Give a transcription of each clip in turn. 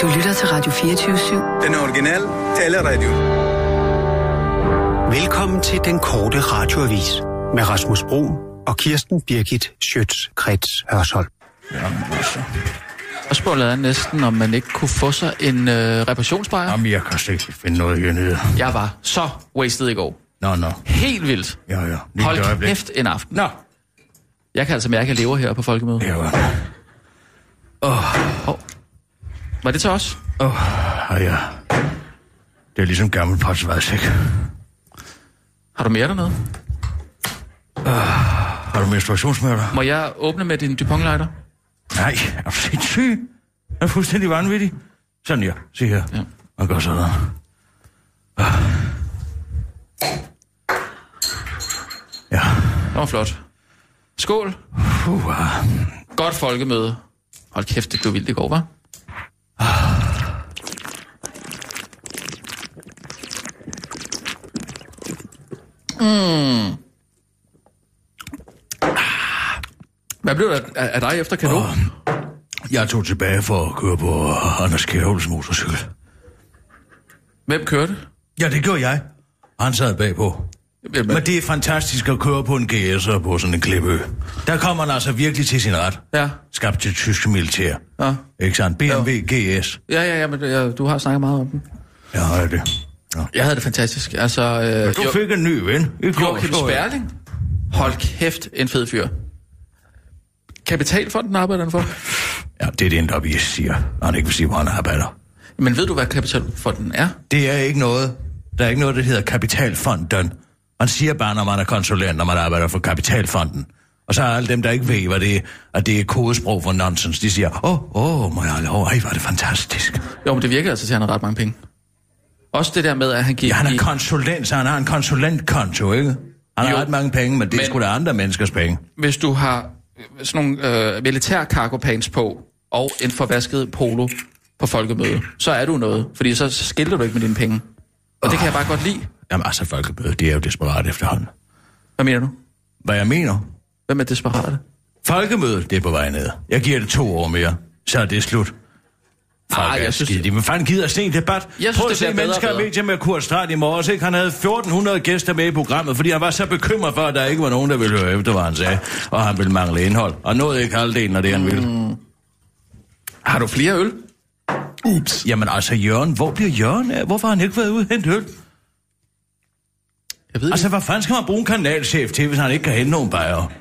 Du lytter til Radio 24-7. Den originale taleradio. Velkommen til den korte radioavis med Rasmus Bro og Kirsten Birgit Schøtz-Krets Hørsholm. Spørgsmålet er næsten, om man ikke kunne få sig en øh, reparationsbejer. Jamen, jeg kan slet ikke finde noget hernede. Jeg var så wasted i går. Nå, nå. Helt vildt. Ja, ja. Lige Hold kæft en aften. Nå. Jeg kan altså mærke, at jeg lever her på folkemødet. Ja, ja. Var det til os? Åh, oh, ja. Det er ligesom gammel potsvads, ikke? Har du mere dernede? Har du menstruationsmørter? Må jeg åbne med din Dupont-lighter? Nej, er du sindssyg? Er du fuldstændig vanvittig? Sådan ja, se her. Ja. Og gør sådan. Ah. Ja. Det var flot. Skål. Uh, Godt folkemøde. Hold kæft, det blev vildt i går, var? Mm. Hvad blev der af, dig efter kado? jeg tog tilbage for at køre på Anders Kjærhulds motorcykel. Hvem kørte? Ja, det gjorde jeg. Han sad bagpå. Hvem- Men det er fantastisk at køre på en GS'er på sådan en klippeø. Der kommer man altså virkelig til sin ret. Ja. Skabt til tyske militær. Ja. Ikke sandt? BMW GS. Ja, ja, ja, men ja, du har snakket meget om den. Ja, det er det. Ja. Jeg havde det fantastisk. Altså, øh, Du fik en ny ven. I går, Joachim. Sperling. Hold kæft, en fed fyr. Kapitalfonden arbejder han for. Ja, det er det endda, vi siger. Han ikke vil sige, hvor han arbejder. Men ved du, hvad Kapitalfonden er? Det er ikke noget. Der er ikke noget, der hedder Kapitalfonden. Man siger bare, når man er konsulent, når man arbejder for Kapitalfonden. Og så er alle dem, der ikke ved, hvad det er, at det er kodesprog for nonsens, de siger, åh, oh, oh, må jeg lov, ej, var det fantastisk. Jo, men det virker altså til, at han har ret mange penge. Også det der med, at han giver... Ja, han er konsulent, så han har en konsulentkonto, ikke? Han har Jo. ret mange penge, men det er Men- sgu da andre menneskers penge. Hvis du har øh, sådan nogle øh, militær cargo pants på, og en forvasket polo på folkemøde, så er du noget. Fordi så skilter du ikke med dine penge. Og det kan jeg bare godt lide. Jamen altså, folkemøde, det er jo desperat efterhånden. Hvad mener du? Hvad jeg mener? Hvem er desperate? Folkemødet, det er på vej ned. Jeg giver det to år mere, så er det slut. Folk Ah, ah, jeg jeg synes- synes... Men fanden gider at se en debat? synes, Prøv det at se bedre mennesker bedre. medier med Kurt Strand i morges, ikke? Han havde 1400 gæster med i programmet, fordi han var så bekymret for, at der ikke var nogen, der ville høre efter, hvad han sagde. Og han ville mangle indhold. Og nåede ikke halvdelen af det, han ville. Har du flere øl? Ups. Jamen altså, Jørgen, hvor bliver Jørgen af? Hvorfor har han ikke været ude og hente øl? Jeg ved Altså, ikke. hvad fanden skal man bruge en kanalchef til, hvis han ikke kan hente nogen bajer?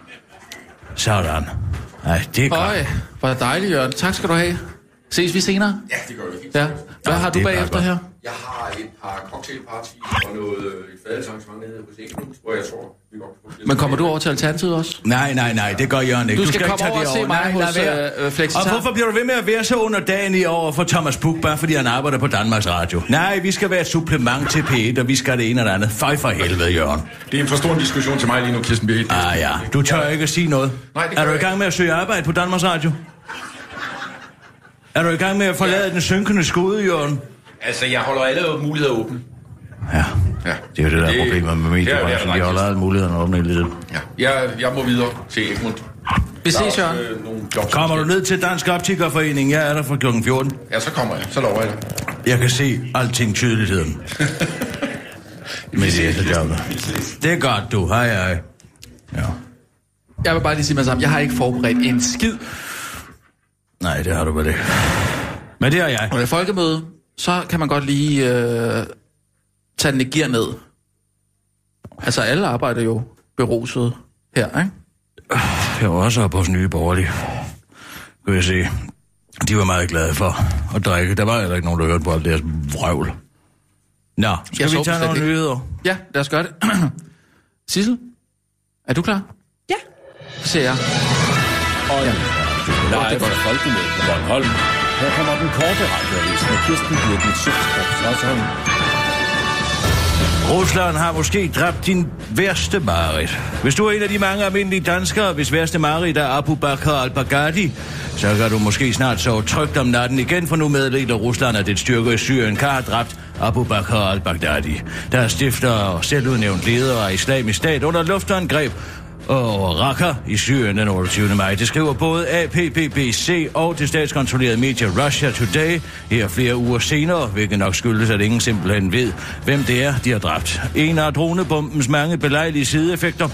Sådan. Nej, det er godt. Øj, hvor dejligt, Jørgen. Tak skal du have. Ses vi senere? Ja, det gør vi. Ja. Hvad Ja, har du er bagefter godt. her? Jeg har et par cocktailparty og noget øh, et fadelsarrangement nede hos Egenus, hvor jeg tror, vi godt kan få Men kommer du over til Alternativet også? Nej, nej, nej, det gør Jørgen ikke. Du skal ikke komme tage over og se mig Nej, hos, lad være. øh, øh, Flexitar. Og hvorfor bliver du ved med at være så under dagen i år for Thomas Buk, bare fordi han arbejder på Danmarks Radio? Nej, vi skal være et supplement til P1, og vi skal det ene og det andet. Fej for helvede, Jørgen. Det er en for stor diskussion til mig lige nu, Kirsten Birgit. Ah ja, du tør ikke at sige noget. Nej, det er du i gang med at søge arbejde på Danmarks Radio? Er du i gang med at forlade den synkende skude, Jørgen? Altså, jeg holder alle muligheder åbne. Ja, Ja. det er jo det, der er problemet med Ja, det er mediebranchen. De holder alle mulighederne åbne tiden. Ja. Jeg, jeg må videre til Egmont. Vi er ses, Jørgen. øh. Kommer du ned til Dansk Optikerforening? Jeg er der fra kl. 14. Ja, så kommer jeg. Så lover jeg dig. Jeg kan se alting tydeligheden. Med det. Det er godt, du. Hej, hej. Ja. Jeg vil bare lige sige mig sammen, jeg har ikke forberedt en skid. Nej, det har du vel ikke. Men det har jeg. Når det er folkemøde, så kan man godt lige øh, tage den i gear ned. Altså, alle arbejder jo beruset her, ikke? Jeg var også oppe hos Nye Borgerlige. Kan jeg se. De var meget glade for at drikke. Der var heller ikke nogen, der hørte på alt deres vrøvl. Nå, skal Jeg vi så tage nogle ikke. nyheder? Ja, lad os gøre det. Sissel, er du klar? Ja. Så ser jeg. Og ja. live fra Folkemødet på Bornholm. Her kommer den korte radioavis med Kirsten Birgit Schøtzgrads Rusland har måske dræbt din værste marit. Hvis du er en af de mange almindelige danskere, hvis værste marit er Abu Bakr al-Baghdadi, så kan du måske snart sove trygt om natten igen, for nu meddeler Rusland, at det styrke i Syrien kan have dræbt Abu Bakr al-Baghdadi, der er stifter og selvudnævnt leder af islamisk stat under luftangreb og Raqqa i Syrien den 28. maj. Det skriver både APBBC og det statskontrollerede medie Russia Today her flere uger senere, hvilket nok skyldes, at ingen simpelthen ved, hvem det er, de har dræbt. En af dronebombens mange belejlige sideeffekter.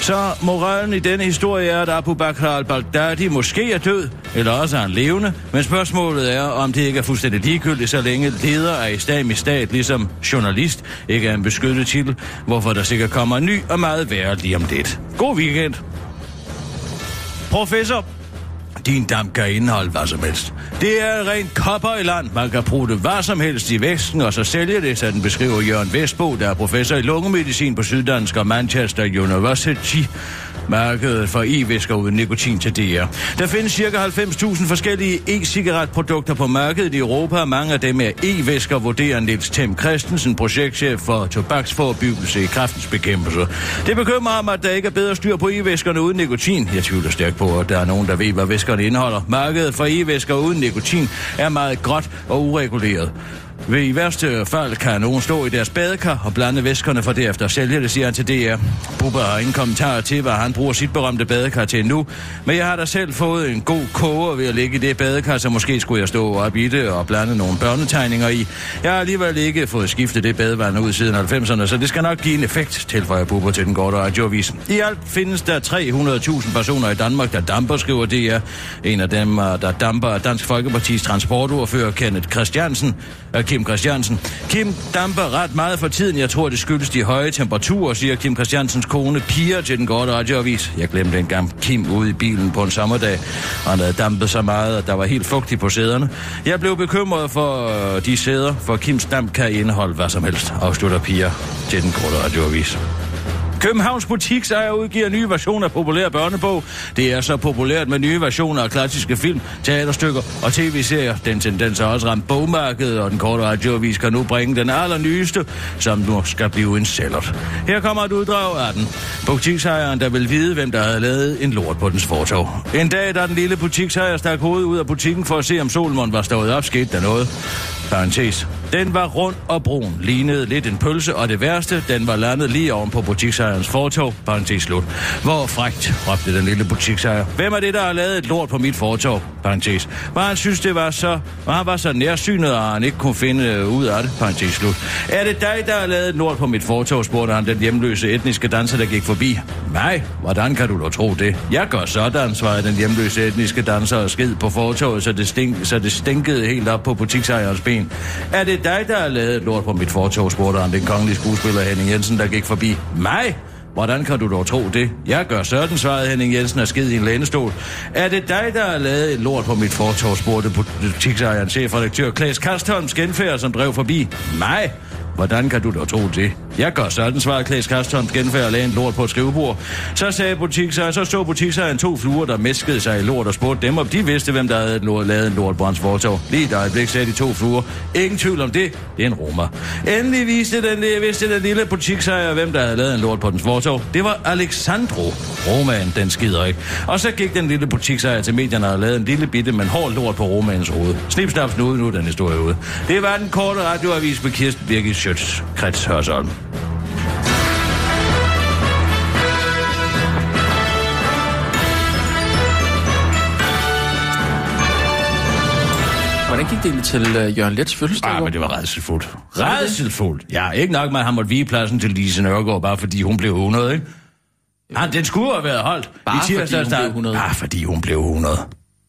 Så moralen i denne historie er, at Abu Bakr al-Baghdadi måske er død, eller også er han levende, men spørgsmålet er, om det ikke er fuldstændig ligegyldigt, så længe leder af islamisk stat, ligesom journalist, ikke er en beskyttet titel, hvorfor der sikkert kommer en ny og meget værre lige om lidt. God weekend! Professor, din dam kan indeholde hvad som helst. Det er rent kopper i land. Man kan bruge det hvad som helst i væsken, og så sælge det, så den beskriver Jørgen Vestbo, der er professor i lungemedicin på Syddansk og Manchester University markedet for e-væsker uden nikotin til DR. Der findes ca. 90.000 forskellige e-cigaretprodukter på markedet i Europa, og mange af dem er e-væsker, vurderer Niels Tem Christensen, projektchef for tobaksforebyggelse i kraftens bekæmpelse. Det bekymrer ham, at der ikke er bedre styr på e-væskerne uden nikotin. Jeg tvivler stærkt på, at der er nogen, der ved, hvad væskerne indeholder. Markedet for e-væsker uden nikotin er meget gråt og ureguleret. Ved i værste fald kan nogen stå i deres badekar og blande væskerne for derefter at sælge det, siger han til DR. Bubba har ingen kommentar til, hvad han bruger sit berømte badekar til nu, men jeg har da selv fået en god koger ved at ligge i det badekar, så måske skulle jeg stå op i det og blande nogle børnetegninger i. Jeg har alligevel ikke fået skiftet det badevand ud siden 90'erne, så det skal nok give en effekt, tilføjer Bubba til den korte radioavis. I alt findes der 300.000 personer i Danmark, der damper, skriver DR. En af dem, der damper, er Dansk Folkepartis transportordfører Kenneth Christiansen, Øh, Kim Christiansen. Kim damper ret meget for tiden. Jeg tror, det skyldes de høje temperaturer, siger Kim Christiansens kone Pia til den korte radioavis. Jeg glemte engang Kim ude i bilen på en sommerdag. Han havde dampet så meget, at der var helt fugtigt på sæderne. Jeg blev bekymret for øh, de sæder, for Kims damp kan indeholde hvad som helst, afslutter Pia til den korte radioavis. Københavns butiksejer udgiver nye versioner af populær børnebog. Det er så populært med nye versioner af klassiske film, teaterstykker og tv-serier. Den tendens har også ramt bogmarkedet, og den korte radioavis kan nu bringe den allernyeste, som nu skal blive en sælger. Her kommer et uddrag af den. Butiksejeren, der vil vide, hvem der havde lavet en lort på dens fortov. En dag, da den lille butiksejer stak hovedet ud af butikken for at se, om Solmon var stået op, skete der noget. Parenthes. Den var rund og brun, lignede lidt en pølse, og det værste, den var landet lige oven på butiksejerens fortog, parentes slut. Hvor frægt, råbte den lille butiksejer. Hvem er det, der har lavet et lort på mit fortog, parentes. Var han synes, det var så... Var han var så nærsynet, at han ikke kunne finde øh, ud af det? parentes slut. Er det dig, der har lavet et lort på mit fortog, spurgte han den hjemløse etniske danser, der gik forbi. Nej, hvordan kan du da tro det? Jeg gør sådan, svarede den hjemløse etniske danser og skid på fortoget, så det, stink, så det stinkede helt op på butiksejerens ben. Er det det dig, der har lavet lort på mit fortog, spurgte han den kongelige skuespiller Henning Jensen, der gik forbi. Mig? Hvordan kan du dog tro det? Jeg gør sådan, svarede Henning Jensen og skid i en lænestol. Er det dig, der har lavet et lort på mit fortog, spurgte butiksejeren chefredaktør Klaas Kastholms genfærd, som drev forbi. Mig? Hvordan kan du da tro det? Jeg gør sådan, svarede Klaas Kastholms genfærd og lagde en lort på et skrivebord. Så sagde butiksejer, så stod butiksejer to fluer, der mæskede sig i lort og spurgte dem, om de vidste, hvem der havde lort, lavet en lort på hans fortov. Lige et øjeblik sagde de to fluer. Ingen tvivl om det. Det er en romer. Endelig viste den, vidste den lille butiksejer, hvem der havde lavet en lort på dens fortov. Det var Alexandro. Romaen, den skider ikke. Og så gik den lille butiksejer til medierne og lavede en lille bitte, men hård lort på romanens hoved. Snip, snap, snude, nu den historie ude. Det var den korte radioavis med Kirsten Birgit Schøtz, Krets Hørsholm. Hvordan gik det egentlig til uh, Jørgen Lets fødselsdag? Ah, men det var redselsfuldt. Redselsfuldt. Ja, ikke nok med, at han måtte vige pladsen til Lise Nørgaard, bare fordi hun blev 100, ikke? Ja, den skulle have været holdt. Bare I fordi hun blev 100. Bare fordi hun blev 100.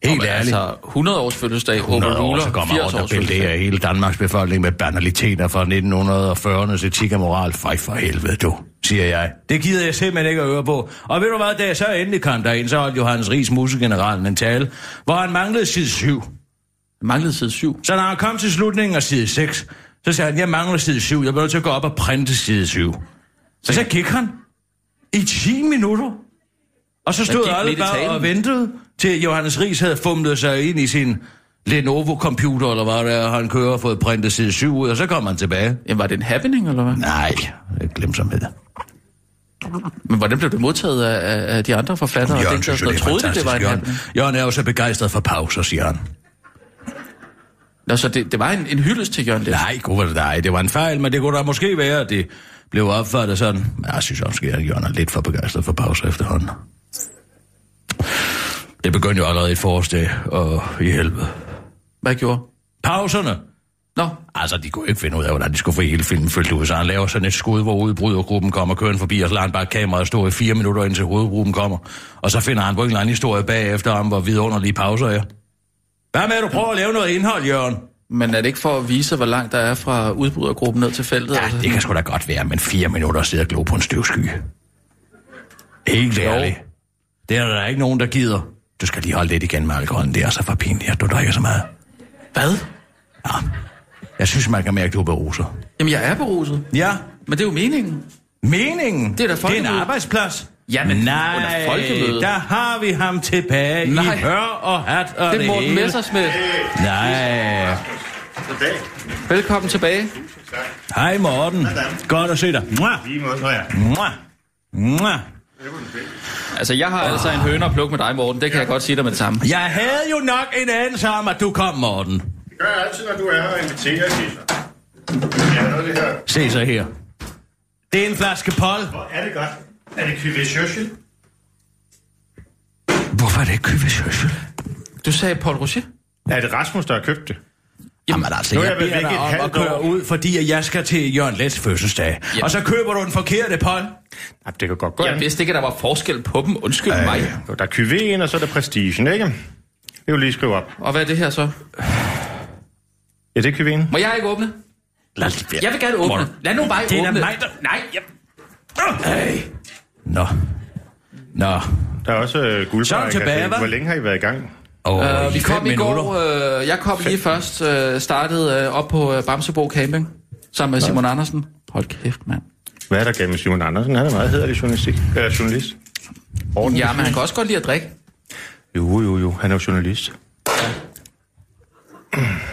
Helt ærligt. Altså, 100 års fødselsdag, 100 år, så kommer 80 rundt og bælter hele Danmarks befolkning med banaliteter fra 1940'ernes etik og moral. Fej for helvede, du, siger jeg. Det gider jeg simpelthen ikke at høre på. Og ved du hvad, da jeg så endelig kom derind, så holdt Johannes Ries musegeneralen en tale, hvor han manglede side 7. Manglede side 7. Så når han kom til slutningen af side 6, så sagde han, jeg mangler side 7, jeg bliver nødt til at gå op og printe side 7. Så, så gik han i 10 minutter. Og så stod alle bare og ventede, til Johannes Ries havde fumlet sig ind i sin Lenovo-computer, eller hvad det er, han kører og fået printet side 7 ud, og så kom han tilbage. Jamen, var det en happening, eller hvad? Nej, det er glemsomhed. Men hvordan blev det modtaget af, af, de andre forfattere? Jørgen synes jo, det er troede, de, det var en fantastisk. happening? Jørgen, Jørgen er jo så begejstret for pauser, siger han. Nå, så det, det var en, en hyldest til Jørgen Let. Nej, gud, nej, det var en fejl, men det kunne da måske være, at det blev opfattet sådan. Jeg synes også, at Jørgen er lidt for begejstret for pauser efterhånden. Det begyndte jo allerede et forårsdag, og i helvede. Hvad gjorde? Pauserne! Nå, Altså, de kunne ikke finde ud af, hvordan de skulle få hele filmen fyldt ud. Så han laver sådan et skud, hvor udbrydergruppen kommer kørende forbi, og så lader han bare kameraet stå i fire minutter, indtil hovedgruppen kommer. Og så finder han på en eller anden historie bagefter om, hvor vidunderlige pauser er. Hvad med, at du prøver at lave noget indhold, Jørgen? men er det ikke for at vise, hvor langt der er fra udbrydergruppen ned til feltet? Ja, altså? det kan sgu da godt være, men fire minutter at sidde og glo på en støvsky. Helt ærligt. Det er der ikke nogen, der gider. Du skal lige holde lidt igen med alkoholen. Det er så for pinligt, at du drikker så meget. Hvad? Ja. Jeg synes, man kan mærke, at du er beruset. Jamen, jeg er beruset. Ja, Men det er jo meningen. Meningen? Det er da Det er en folkemøde. arbejdsplads. Jamen, under Nej, folkemødet. der har vi ham tilbage Nej. i hør og hat og Det det er Morten hele. Messersmith. Nej. Velkommen tilbage. Hej Morten. Godt at se dig. Mwah. Lige måde, ja. Mwah. Mwah. Altså, jeg har altså en høne at plukke med dig, Morten. Det kan jeg godt sige dig med det samme. Jeg havde jo nok en anelse om, at du kom, Morten. Det gør jeg altid, når du er her og inviterer. Ja, her. Se så her. Det er en flaske pol. Hvor er det godt. Er det Kyve Churchill? Hvorfor er det ikke Kyvesjøsjøl? Du sagde Paul Rocher? Er det Rasmus, der har købt det? Jamen altså, nu er jeg jeg beder dig om at køre ud, fordi at jeg skal til Jørgen Lets fødselsdag. Og så køber du den forkerte pol. Ja, det kan godt gå Jeg vidste ikke, at der var forskel på dem. Undskyld Øh, mig. jo, Der er Kyveen, og så er der Prestigen, ikke? Det vil jeg lige skrive op. Og hvad er det her så? Ja, det er Kyveen. Må jeg ikke åbne? Lad os Jeg vil gerne åbne. Lad nu bare Det er da åbne. mig, der- Nej, jeg... Hey. Nå. Nå. Der er også uh, Så guldbar. er du tilbage, hva'? Hvor længe har I været i gang? Oh, Uh, vi kom i går, uh, jeg kom lige først, uh, startede uh, op på uh, Bamsebo Camping, sammen med Simon Andersen. Hold kæft, mand. Hvad er der galt med Simon Andersen? Han er meget hederlig journalistik. Øh, journalist. Ordentlig. Ja, men han kan også godt lide at drikke. Jo, jo, jo. Han er jo journalist.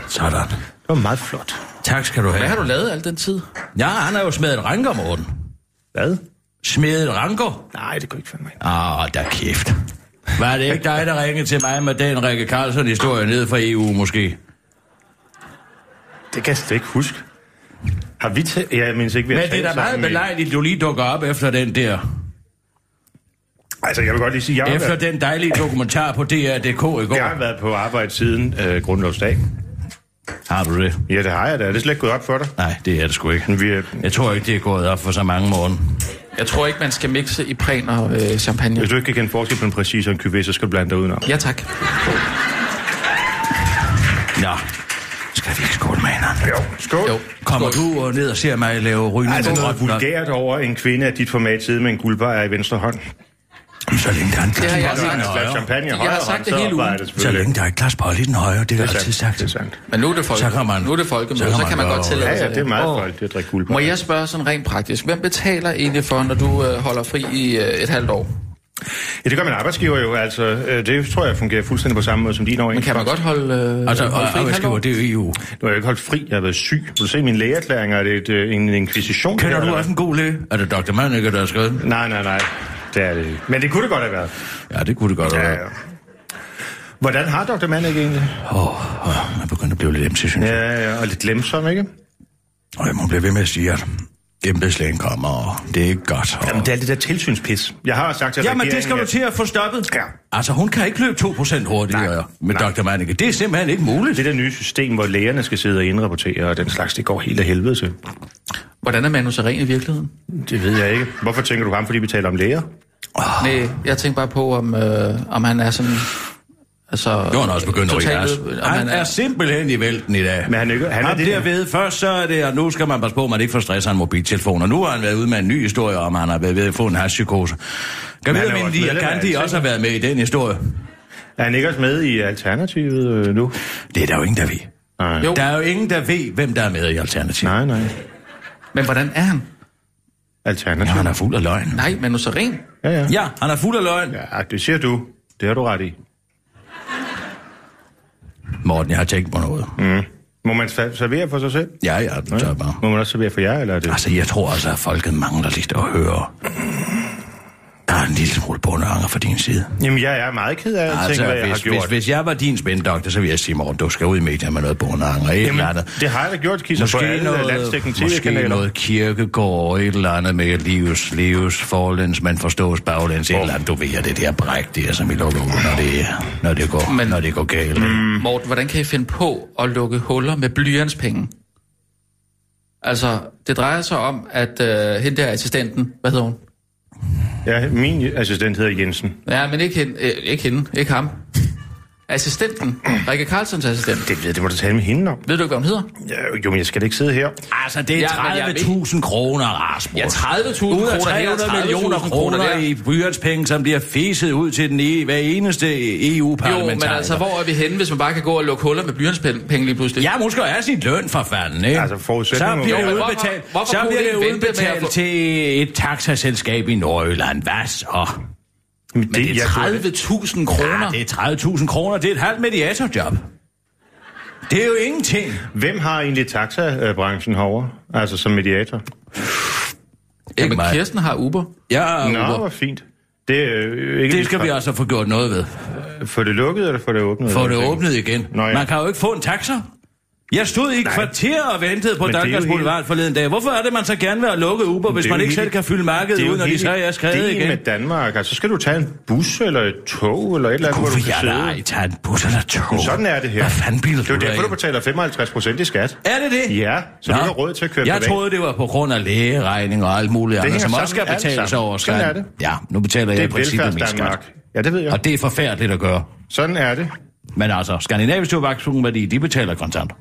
Sådan. Det var meget flot. Tak skal du Hvad har have. du lavet al den tid? Ja, han har jo smedet ranker, Morten. Hvad? Smedet ranker? Nej, det kunne ikke fandme. Oh, da kæft. Var det ikke dig, der ringede til mig med den Rikke Carlsen-historie ned fra EU, måske? Det kan jeg slet ikke huske. Har vi talt? Jeg mindes ikke, vi har Men det er da meget belejligt, du lige dukker op efter den der. Altså, jeg vil godt lige sige, jeg Efter været, den dejlige dokumentar på DR.dk i går. jeg har været på arbejde siden øh, grundlovsdag. Har du det? Ja, det har jeg da. Er det slet ikke gået op for dig? Nej, det er det sgu ikke. Vi er, Jeg tror ikke, det er gået op for så mange morgen. Jeg tror ikke, man skal mixe i præn og øh, champagne. hvis du ikke kan kende forskel på en præcis og en cuvée, så skal du blande dig udenom. Ja, tak. Nå, skal vi ikke skåle med hinanden? Jo. Skål. Jo. Kommer du og ned og ser mig lave rygning? Altså på noget vulgært over en kvinde af dit format sidde med en guldbar i venstre hånd. Så længe der er en glas jeg i den sagt. Højre. champagne Jeg har sagt hånd, det så hele ugen. Så længe der er et glas bold i den højre, det er Det er altid sagt. Det er sandt. Men nu er det, folk... Så kan man- nu er det så kan så, man kan man godt tillade Ja, sig ja, det er meget folk, det at drikke guldbar. Må jeg spørge sådan rent praktisk, hvem betaler egentlig for, når du øh, holder fri i øh, et halvt år? Ja, det gør min arbejdsgiver jo. Altså, øh, det tror jeg fungerer fuldstændig på samme måde som din Men overenskomst. kan man godt holde, øh, Altså, holde fri år? arbejdsgiver, det er jo EU. Nu har jeg ikke holdt fri, jeg har været syg. Du se mine lægeerklæringer, er det et, øh, en inkvisition? Kender du også en god læge? Er det Dr. Manneke, der har skrevet? Nej, nej, nej. Det er det ikke. Men det kunne det godt have været. Ja, det kunne det godt have Ja, været. ja. Hvordan har Dr. Mannek egentlig? Åh, oh, man begynder at blive lidt emsig, synes jeg. Ja, ja, og lidt glemsom, ikke? Og jeg må blive ved med at sige, at embedslægen kommer, og det er ikke godt. Og... Jamen, det er det der tilsynspis. Jeg har sagt til Jamen, det skal du til at få stoppet. Ja. Altså, hun kan ikke løbe 2% hurtigere Nej. med Nej. Dr. Manneke. Det er simpelthen ikke muligt. Det der nye system, hvor lægerne skal sidde og indrapportere, og den slags, det går helt af helvede til. Hvordan er Manu Seren i virkeligheden? Det ved jeg ikke. Hvorfor tænker du ham, fordi vi taler om læger? Nej, jeg tænker bare på, om, øh, om han er sådan... Altså, er han også begyndt at ryge totalt gas. ude- om Han er simpelthen i vælten i dag. Men han er ikke- han er det der- derved, først så er det, og nu skal man passe på, at man ikke får stress af en mobiltelefon. Og nu har han været ude med en ny historie om, at han har været ved at få en hashpsykose. Kan vi han er vide, jo om også India Gandhi også har været med i den historie? Er han ikke også med i Alternativet øh, nu? Det er der jo ingen, der ved. Nej. Jo. Der er jo ingen, der ved, hvem der er med i Alternativ. Nej, nej. Men hvordan er han? Ja, Alternativet. han er fuld af løgn. Nej, Manu Seren. Ja, ja. Ja, han er fuld af løgn. Ja, det siger du. Det har du ret i. Morten, jeg har tænkt på noget. Mm. Må man servere for sig selv? Ja, ja, du tager bare. Må man også servere for jer, eller er det? Altså, jeg tror altså, at folket mangler lidt at høre. Der er en lille smule bondeanger fra din side. Jamen, jeg er meget ked af at tænke, Altså, hvad jeg hvis, har gjort. hvis, hvis jeg var din spændoktor, så ville jeg sige, Morten, du skal ud i medierne med noget bondeanger. Et eller Jamen, andet. det har jeg da gjort, Kisser, på Måske alle noget, måske noget kirkegård, et eller andet med livs, livs, forlæns, men forstås baglæns, et eller andet, du ved, at det der bræk, det er som i lukker ud, når det, når det går, Men- men, når det går galt. Mm. Morten, hvordan kan I finde på at lukke huller med blyantspenge? Altså, det drejer sig om, at øh, hende der assistenten, hvad hedder hun? Ja, min assistent hedder Jensen. Ja, men ikke hende, øh, ikke, hende, ikke ham. Assistenten, Rikke Carlsons assistent. Det ved jeg, det må du tale med hende om. Ved du ikke, hvad hun hedder? Ja, jo, men jeg skal da ikke sidde her. Altså, det er Ja, men jeg 30.000 kroner, Rasmus. Ja, 30.000 Ud af kroner her, 300 30.000 millioner kroner kroner der. i blyantspenge, som bliver fiset ud til den e- hver eneste Jo, EU-parlamentariker. men altså, hvor er vi henne, hvis man bare kan gå og lukke huller med blyantspenge lige pludselig? Ja, hun skal jo have sin løn for fanden, ikke? Altså, forudsætningen- Så bliver Jo, det men hvorfor- udbetalt, hvorfor så kunne bliver vi det ikke vente med at udbetalt få- til et taxaselskab i Nordjylland. Hvad så? Men Men det er jeg tror- 30.000 kroner. Ja, det er 30.000 kroner. Det er et halvt mediatorjob. Det er jo ingenting. Hvem har egentlig taxabranchen herovre? Altså som mediator? Jamen, mig. Kirsten har Uber. Ja, Nå, Uber. hvor fint. Det, er øh, ikke det skal vi altså få gjort noget ved. Få det lukket, eller få det åbnet? Få det åbnet igen. Nå, ja. Man kan jo ikke få en taxa. Jeg stod i et kvarter og ventede på Men det er jo Danmarks helt- Boulevard forleden dag. Hvorfor er det, man så gerne vil have lukket Uber, hvis Det man ikke hele- selv kan fylde markedet det ud, når de så er skrevet igen? med Danmark. Altså, så skal du tage en bus, eller et tog, eller et eller andet, hvor du Hvorfor kan jeg sidde. da ej tage en bus eller tog? Sådan er det her. Hvad fanden bilder Det er jo derfor, du betaler 55 procent i skat. Er det det? Ja, så Nå. du har råd til at køre Jeg privat. troede, det var på grund af lægeregning og alt muligt andet, som også skal betales over Sådan skatten. er det. Ja, nu betaler Det jeg i princippet min skat. Ja, det ved jeg. Og det er forfærdeligt at gøre. Sådan er det. Men altså, Skandinavisk Tobaksværdi, de betaler kontant.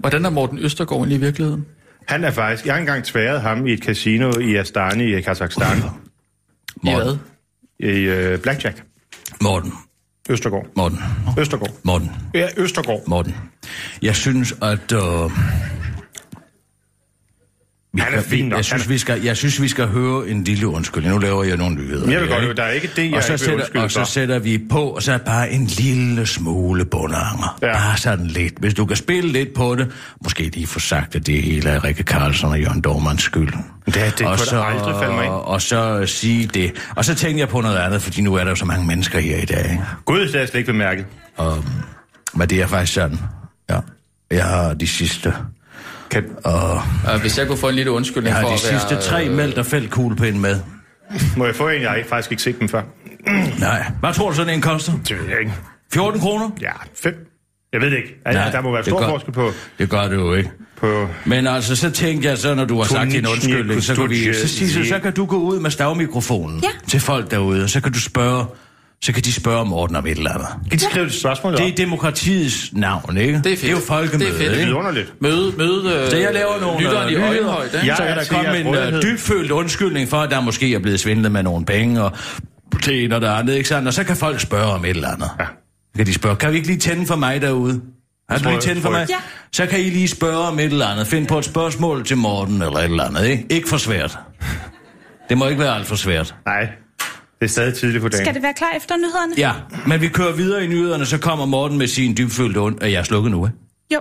Hvordan er Morten Østergaard egentlig i virkeligheden? Han er faktisk... Jeg har engang tværet ham i et casino i Astana i Kazakhstan. I hvad? I uh, Blackjack. Morten. Østergaard. Morten. Østergaard. Morten. Ja, Østergaard. Morten. Jeg synes, at... Øh, vi Han er fin nok. Jeg synes, vi skal, jeg synes, vi skal høre en lille undskyldning. Nu laver jeg nogle nyheder. Jeg vil godt, der er ikke det, jeg og så, ikke sætter, og så sætter vi på, og så er bare en lille smule bundanger. Ja. Ja. Bare sådan lidt. Hvis du kan spille lidt på det, måske lige få sagt, at det hele er Rikke Karlsson og Jørgen Dormans skyld. Det- det og så, aldrig falde mig ind. Og så sige det. Og så tænker jeg på noget andet, fordi nu er der jo så mange mennesker her i dag. Gud, det har jeg slet ikke bemærket. Og, men det er faktisk sådan. Ja. Jeg har de sidste... Kan... Og Uh, hvis jeg kunne få en lille undskyldning har for de at være... sidste tre øh, mælk og fældkuglepind med. Må jeg få en? Jeg har faktisk ikke set dem før. Nej. Hvad tror du sådan en koster? Det ved jeg ikke. 14 kroner? Ja, fem. Jeg ved det ikke. Altså, Nej, der må være stor gør- forskel på... Det gør det jo ikke. på Men altså, så tænkte jeg så, når du har sagt din undskyldning, så, kan vi, så, så, så kan du gå ud med stavmikrofonen Ja. til folk derude, og så kan du spørge, så kan de spørge Morten om et eller andet. kan de skrive et spørgsmål Det er demokratiets navn, ikke? Det er fedt. Det er jo folkemøde, Det er fedt. Det er ikke? vidunderligt. Møde, møde øh, Så jeg laver nogle lytteren i øh, øjenhøjde. Ja. Så er kan der komme en uh, dybfølt undskyldning for, at der måske er blevet svindlet med nogle penge, og til en og der andet, ikke sandt? Og så kan folk spørge om et eller andet. Ja. Så kan de spørge, kan vi ikke lige tænde for mig derude? Har du lige tændt for mig? Ja. Så kan I lige spørge om et eller andet. Find på et spørgsmål til Morten eller et eller andet, ikke? Ikke for svært. Det må ikke være alt for svært. Nej, det er stadig tidligt på dagen. Skal det være klar efter nyhederne? Ja, men vi kører videre i nyhederne, så kommer Morten med sin dybfølte und... Øh, Jeg er slukket nu, ikke? Jo.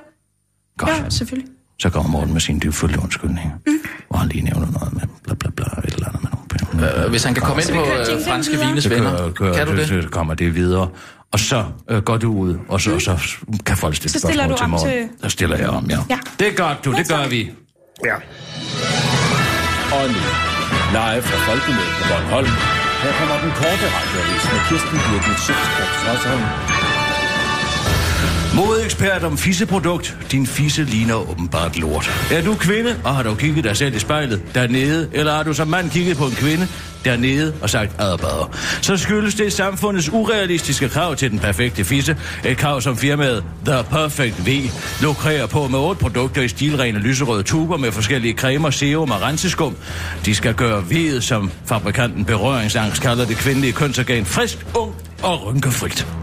Godt. Ja, selvfølgelig. Så kommer Morten med sin dybfølte undskyldning. Mm. Hvor han lige nævner noget med bla bla bla, et eller andet med nogle penge. Øh, hvis han kan komme ind på øh, franske vines Så venner. kører, kører, kan du det? så kommer det videre. Og så øh, går du ud, og så, så kan folk stille Så stiller spørgsmål du til Morten. til- Så stiller jeg om, ja. Ja. Det er godt, du. Det gør vi. Ja. Og nu, live fra Folkemødet på Bornholm. Her kommer den korte radioavis med Kirsten Birgit Schøtzgrads Hasholm. Modeekspert om fisseprodukt. Din fisse ligner åbenbart lort. Er du kvinde, og har du kigget dig selv i spejlet dernede, eller har du som mand kigget på en kvinde dernede og sagt adbader, så skyldes det samfundets urealistiske krav til den perfekte fisse. Et krav, som firmaet The Perfect V lukrerer på med otte produkter i stilrene lyserøde tuber med forskellige cremer, serum og renseskum. De skal gøre V'et, som fabrikanten berøringsangst kalder det kvindelige kønsorgan, frisk, ung og rynkefrit.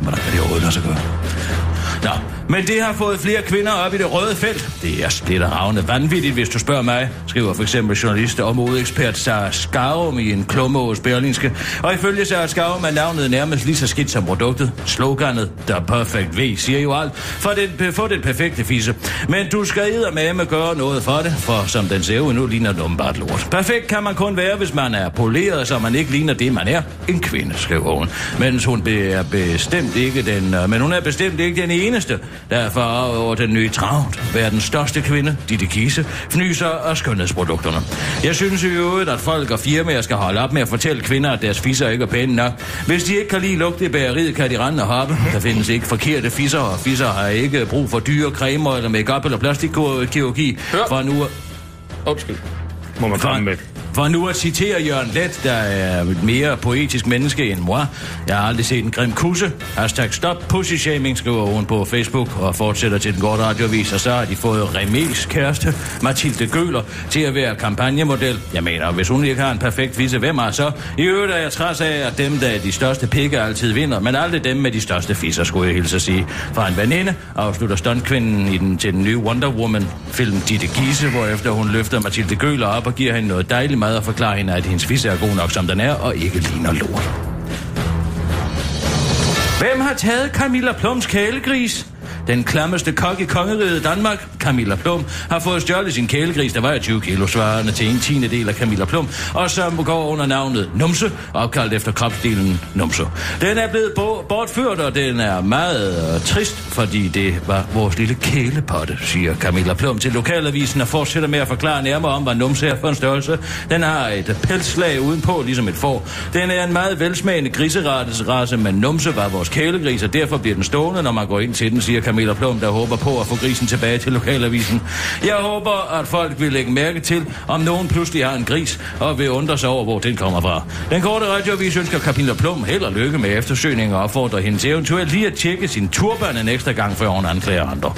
Hvordan kan det overhovedet lade sig gøre? Men det har fået flere kvinder op i det røde felt. Det er splitteravne vanvittigt, hvis du spørger mig, skriver for eksempel journalist og modeekspert Sara Skarum i en klumme hos Berlinske. Og ifølge Sara Skarum er navnet nærmest lige så skidt som produktet. Sloganet, The Perfect V, siger jo alt. For den, for den perfekte fisse. Men du skal med med gøre noget for det, for som den ser ud nu, ligner den åbenbart lort. Perfekt kan man kun være, hvis man er poleret, så man ikke ligner det, man er. En kvinde, skriver hun. Mens hun er bestemt ikke den, øh, men hun er bestemt ikke den eneste, der er farvet over den nye travlt. Verdens største kvinde, Ditte Kise, fnyser af skønhedsprodukterne. Jeg synes i øvrigt, at folk og firmaer skal holde op med at fortælle kvinder, at deres fisser ikke er pæne nok. Hvis de ikke kan lide lugte i bageriet, kan de rende og hoppe. Der findes ikke forkerte fisser, og fisser har ikke brug for dyre cremer eller makeup eller plastikkirurgi. Hør. For nu Undskyld. Må man komme med for nu at citere Jørgen Let, der er et mere poetisk menneske end moi. Jeg har aldrig set en grim kusse. Hashtag stop pussy shaming, skriver hun på Facebook og fortsætter til den gode radiovis. Og så har de fået Remés kæreste, Mathilde Gøler, til at være kampagnemodel. Jeg mener, hvis hun ikke har en perfekt vise, hvem er så? I øvrigt er jeg træs af, at dem, der er de største pikke, altid vinder, men aldrig dem med de største fisser, skulle jeg hilse at sige. Fra en veninde afslutter stuntkvinden i den, til den nye Wonder Woman-film Ditte Giese, hvorefter hun løfter Mathilde Gøler op og giver hende noget dejligt mad og forklarer hende, at hendes fisse er god nok, som den er, og ikke ligner lort. Hvem har taget Camilla Plums kælegris? Den klammeste kok i kongeriget Danmark, Camilla Plum, har fået stjålet sin kælegris, der vejer 20 kilo, svarende til en tiende del af Camilla Plum, og som går under navnet Numse, opkaldt efter kropsdelen Numse. Den er blevet bo- bortført, og den er meget trist, fordi det var vores lille kælepotte, siger Camilla Plum til lokalavisen og fortsætter med at forklare nærmere om, hvad Numse er for en størrelse. Den har et pelslag udenpå, ligesom et får. Den er en meget velsmagende griserace, men Numse var vores kælegris, og derfor bliver den stående, når man går ind til den, siger Camilla Plum, der håber på at få grisen tilbage til lokalavisen. Jeg håber, at folk vil lægge mærke til, om nogen pludselig har en gris, og vil undre sig over, hvor den kommer fra. Den korte radioavis ønsker Camilla Plum held og lykke med eftersøgningen og opfordrer hende til eventuelt lige at tjekke sin turban en ekstra gang, før hun anklager andre.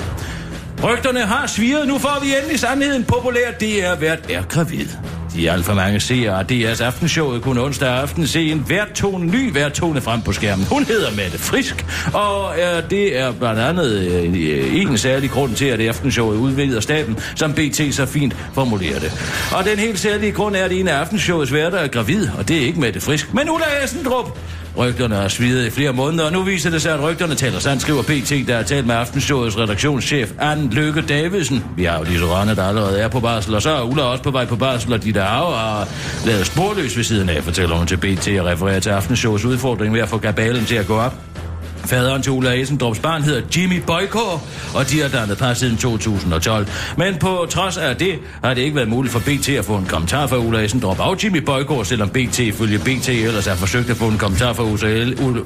Rygterne har sviret, nu får vi endelig sandheden populært. DR-vært er gravid. De alt for mange seere af DR's aftenshow kunne onsdag aften se en værtone, ny værtone frem på skærmen. Hun hedder Mette Frisk, og øh, det er blandt andet øh, en særlig grund til, at aftenshowet udvider staten, som BT så fint formulerer det. Og den helt særlige grund er, at en af aftenshowets værter er gravid, og det er ikke Mette Frisk, men Ulla Essendrup. Rygterne har svidet i flere måneder, og nu viser det sig, at rygterne taler sandt, skriver PT, der har talt med Aftenshowets redaktionschef Anne Lykke Davidsen. Vi har jo Lise Rønne, der allerede er på barsel, og så er Ulla også på vej på barsel, og de der har lavet sporløs ved siden af, fortæller hun til BT og refererer til Aftenshowets udfordring ved at få kabalen til at gå op. Faderen til Ulla Esendrups barn hedder Jimmy Boyko, og de har dannet par siden 2012. Men på trods af det har det ikke været muligt for BT at få en kommentar fra Ulla Esendrup og Jimmy Boyko, selvom BT ifølge BT ellers har forsøgt at få en kommentar fra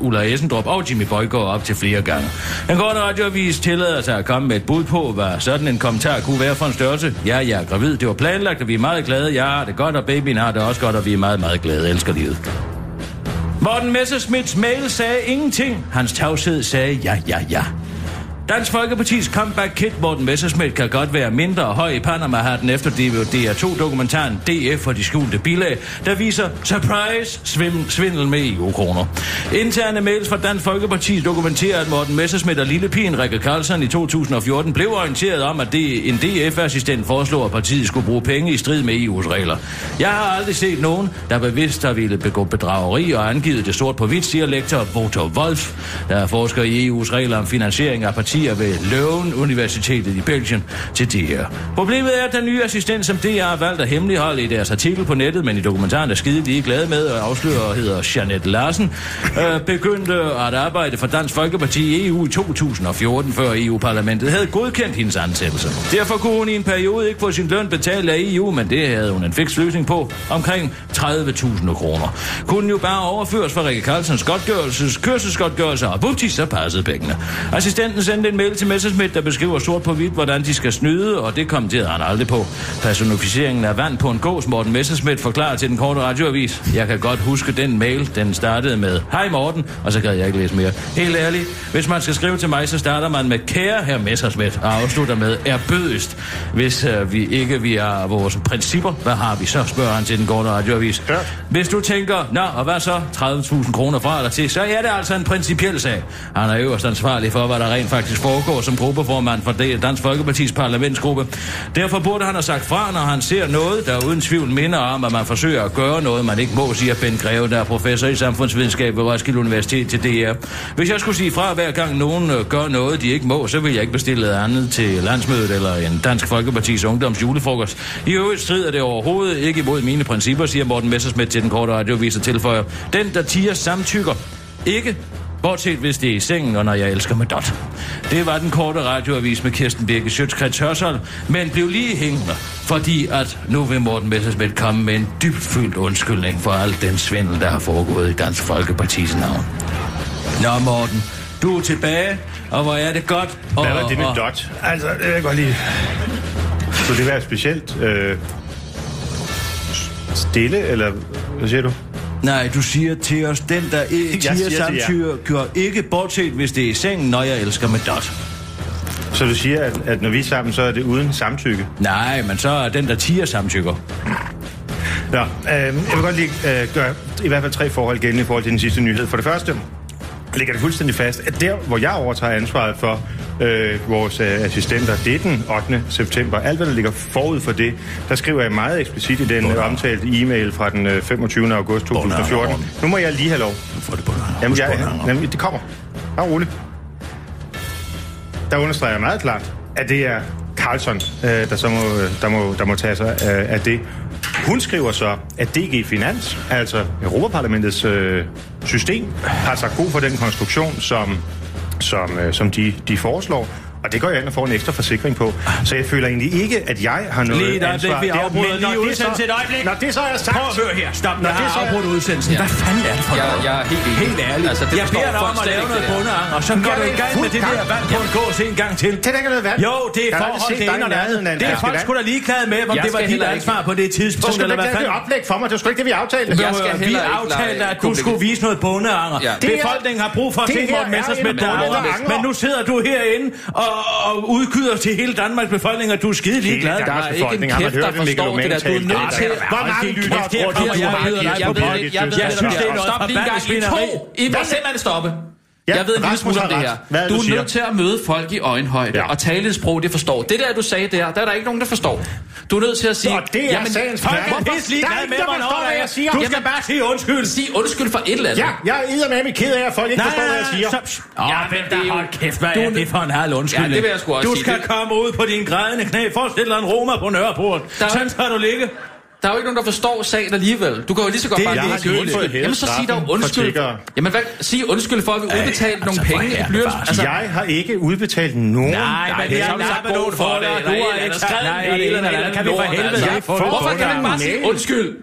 Ulla Esendrup og Jimmy Boyko op til flere gange. Den korte radioavis tillader sig at komme med et bud på, hvad sådan en kommentar kunne være for en størrelse. Ja, jeg er gravid. Det var planlagt, og vi er meget glade. Jeg har det godt, og babyen har det også godt, og vi er meget, meget glade. Elsker livet. Morten Messerschmidts mail sagde ingenting. Hans tavshed sagde ja, ja, ja. Dansk Folkepartis comeback kid Morten Messerschmidt kan godt være mindre høj i Panama-hatten efter DR2-dokumentaren DF og de skjulte bilag, der viser surprise svim, svindel med EU-kroner. Interne mails fra Dansk Folkeparti dokumenterer, at Morten Messerschmidt og lillepigen Rikke Carlsen i 2014 blev orienteret om, at det, en DF-assistent foreslog, at partiet skulle bruge penge i strid med EU's regler. Jeg har aldrig set nogen, der bevidst har ville begå bedrageri og angivet det sort på hvidt, siger lektor Voto Wolf, der er forsker i EU's regler om finansiering af partier ved Leuven Universitetet i Belgien til det her. Problemet er, at den nye assistent, som DR har valgt at hemmeligholde i deres artikel på nettet, men i dokumentaren er skide lige glade med at afsløre, hedder Jeanette Larsen, øh, begyndte at arbejde for Dansk Folkeparti i EU i 2014, før EU-parlamentet havde godkendt hendes ansættelse. Derfor kunne hun i en periode ikke få sin løn betalt af EU, men det havde hun en fix løsning på, omkring 30.000 kroner. Kunne jo bare overføres fra Rikke Carlsens godtgørelses, kørselsgodtgørelse, og bupti, så passede pengene. Assistenten sendte en mail til Messerschmidt, der beskriver sort på hvidt, hvordan de skal snyde, og det kommenterede han aldrig på. Personificeringen af vand på en gås, Morten Messerschmidt forklarer til den korte radioavis. Jeg kan godt huske den mail, den startede med, Hej Morten, og så gad jeg ikke læse mere. Helt ærligt, hvis man skal skrive til mig, så starter man med Kære herr Messerschmidt, og afslutter med Er bødest. Hvis øh, vi ikke vi har vores principper, hvad har vi så, spørger han til den korte radioavis. Ja. Hvis du tænker, nå, og hvad så? 30.000 kroner fra eller til, så er det altså en principiel sag. Han er øverst ansvarlig for, hvad der rent faktisk foregår som gruppeformand for Dansk Folkepartis parlamentsgruppe. Derfor burde han have sagt fra, når han ser noget, der uden tvivl minder om, at man forsøger at gøre noget, man ikke må, siger Ben Greve, der er professor i samfundsvidenskab ved Roskilde Universitet til DR. Hvis jeg skulle sige fra, hver gang nogen øh, gør noget, de ikke må, så vil jeg ikke bestille andet til landsmødet eller en Dansk Folkepartis ungdoms julefrokost. I øvrigt strider det overhovedet ikke imod mine principper, siger Morten Messersmith til den korte radiovis og tilføjer. Den, der tiger samtykker, ikke Bortset hvis det er i sengen, og når jeg elsker med dot. Det var den korte radioavis med Kirsten Birke Sjøtskrets Hørsholm, men blev lige hængende, fordi at nu vil Morten Messersmith komme med en dybfyldt undskyldning for al den svindel, der har foregået i Dansk Folkepartis navn. Nå Morten, du er tilbage, og hvor er det godt. Og, Hvad var det med og- dot? Altså, det jeg godt lige... Skulle det være specielt øh, stille, eller hvad siger du? Nej, du siger til os, den der tiger siger samtykker, gør ikke bortset, hvis det er i sengen, når jeg elsker med dot. Så du siger, at, at når vi er sammen, så er det uden samtykke? Nej, men så er den, der tiger samtykker. Nå, øh, jeg vil godt lige øh, gøre i hvert fald tre forhold gældende i forhold til den sidste nyhed. For det første ligger det fuldstændig fast, at der, hvor jeg overtager ansvaret for øh, vores øh, assistenter, det er den 8. september. Alt, hvad der ligger forud for det, der skriver jeg meget eksplicit i den øh, omtalte e-mail fra den øh, 25. august 2014. Nu må jeg lige have lov. Nu får det på. Jamen, jeg, jamen det kommer. Bare roligt. Der understreger jeg meget klart, at det er Carlson, øh, der, så må, der, må, der må tage sig af, af det. Hun skriver så, at DG Finans, altså Europaparlamentets øh, system, har sagt god for den konstruktion, som, som, øh, som de, de foreslår. Det går jeg ind og får en ekstra forsikring på. Så jeg føler egentlig ikke, at jeg har noget Lige et øjeblik, ansvar. vi der. afbryder lige udsendelsen så- et øjeblik. Når det så er sagt... Prøv at høre her. Stop. Når Jeg det så er- afbrudt udsendelsen. Hvad fanden er det for Jeg, noget? jeg er helt enig. Helt ærligt. Altså, det jeg beder dig om at lave noget bundeang, og så går jeg du i gang med det der vand på en gås en gang til. Det er ikke noget værd. Jo, det er Jeg forhold ene i og det nærheden af andet. en Det er folk vand. sgu da ligeglade med, om Jeg det var skal dit ansvar på det Så tidspunkt, skal du ikke lave det oplæg for mig. Det var sgu ikke det, vi aftalte. Jeg skal Vi aftalte, at du skulle vise noget. Ja. Befolkningen har brug for at se Morten er Messersmith en. Men nu sidder du herinde og, og udkyder til hele Danmarks befolkning, at du er skide ligeglad. Hele Der Danmarks er ikke en befolkning. Har man kæft, der forstår det der. Du er nødt til... Hvor mange lytter kæft, du, kommer jeg Jeg på ved det, jeg ved Jeg det, synes, der det er noget forbandet to! I må simpelthen stoppe. Ja, Jeg ved en lille smule om det her. Hvad er Du du er siger? nødt til at møde folk i øjenhøjde Ja. og tale et sprog, de forstår. Det der, du sagde der, der er der ikke nogen, der forstår. Du er nødt til at sige... Og det er sagens Folk er pisse ligeglade ingen, med, hvornår jeg siger. Du skal bare sige undskyld. Sig undskyld for et eller andet. Ja, jeg er eddermame ked af, at folk ikke forstår, hvad jeg siger. Åh, Ja, ja, men det er jo- hold kæft, hvad Du er det for en halv undskyldning? Ja, det vil jeg sgu også Du skal komme ud på dine grædende knæ. Forestil dig en Roma på Nørreport. Sådan skal du ligge. Der er jo ikke nogen, der forstår sagen alligevel. Du kan jo lige så godt Det- bare lige sige undskyld. Jamen så sig dog undskyld. Jamen hvad, sig undskyld for, at vi udbetalte nogle altså, penge i blyant. Altså, Jeg har ikke udbetalt nogen. Nej, men det er har vi sagt god for dig. eller Du har ikke skrevet det eller andet. Kan vi for helvede altså. Hvorfor kan man ikke bare sige undskyld?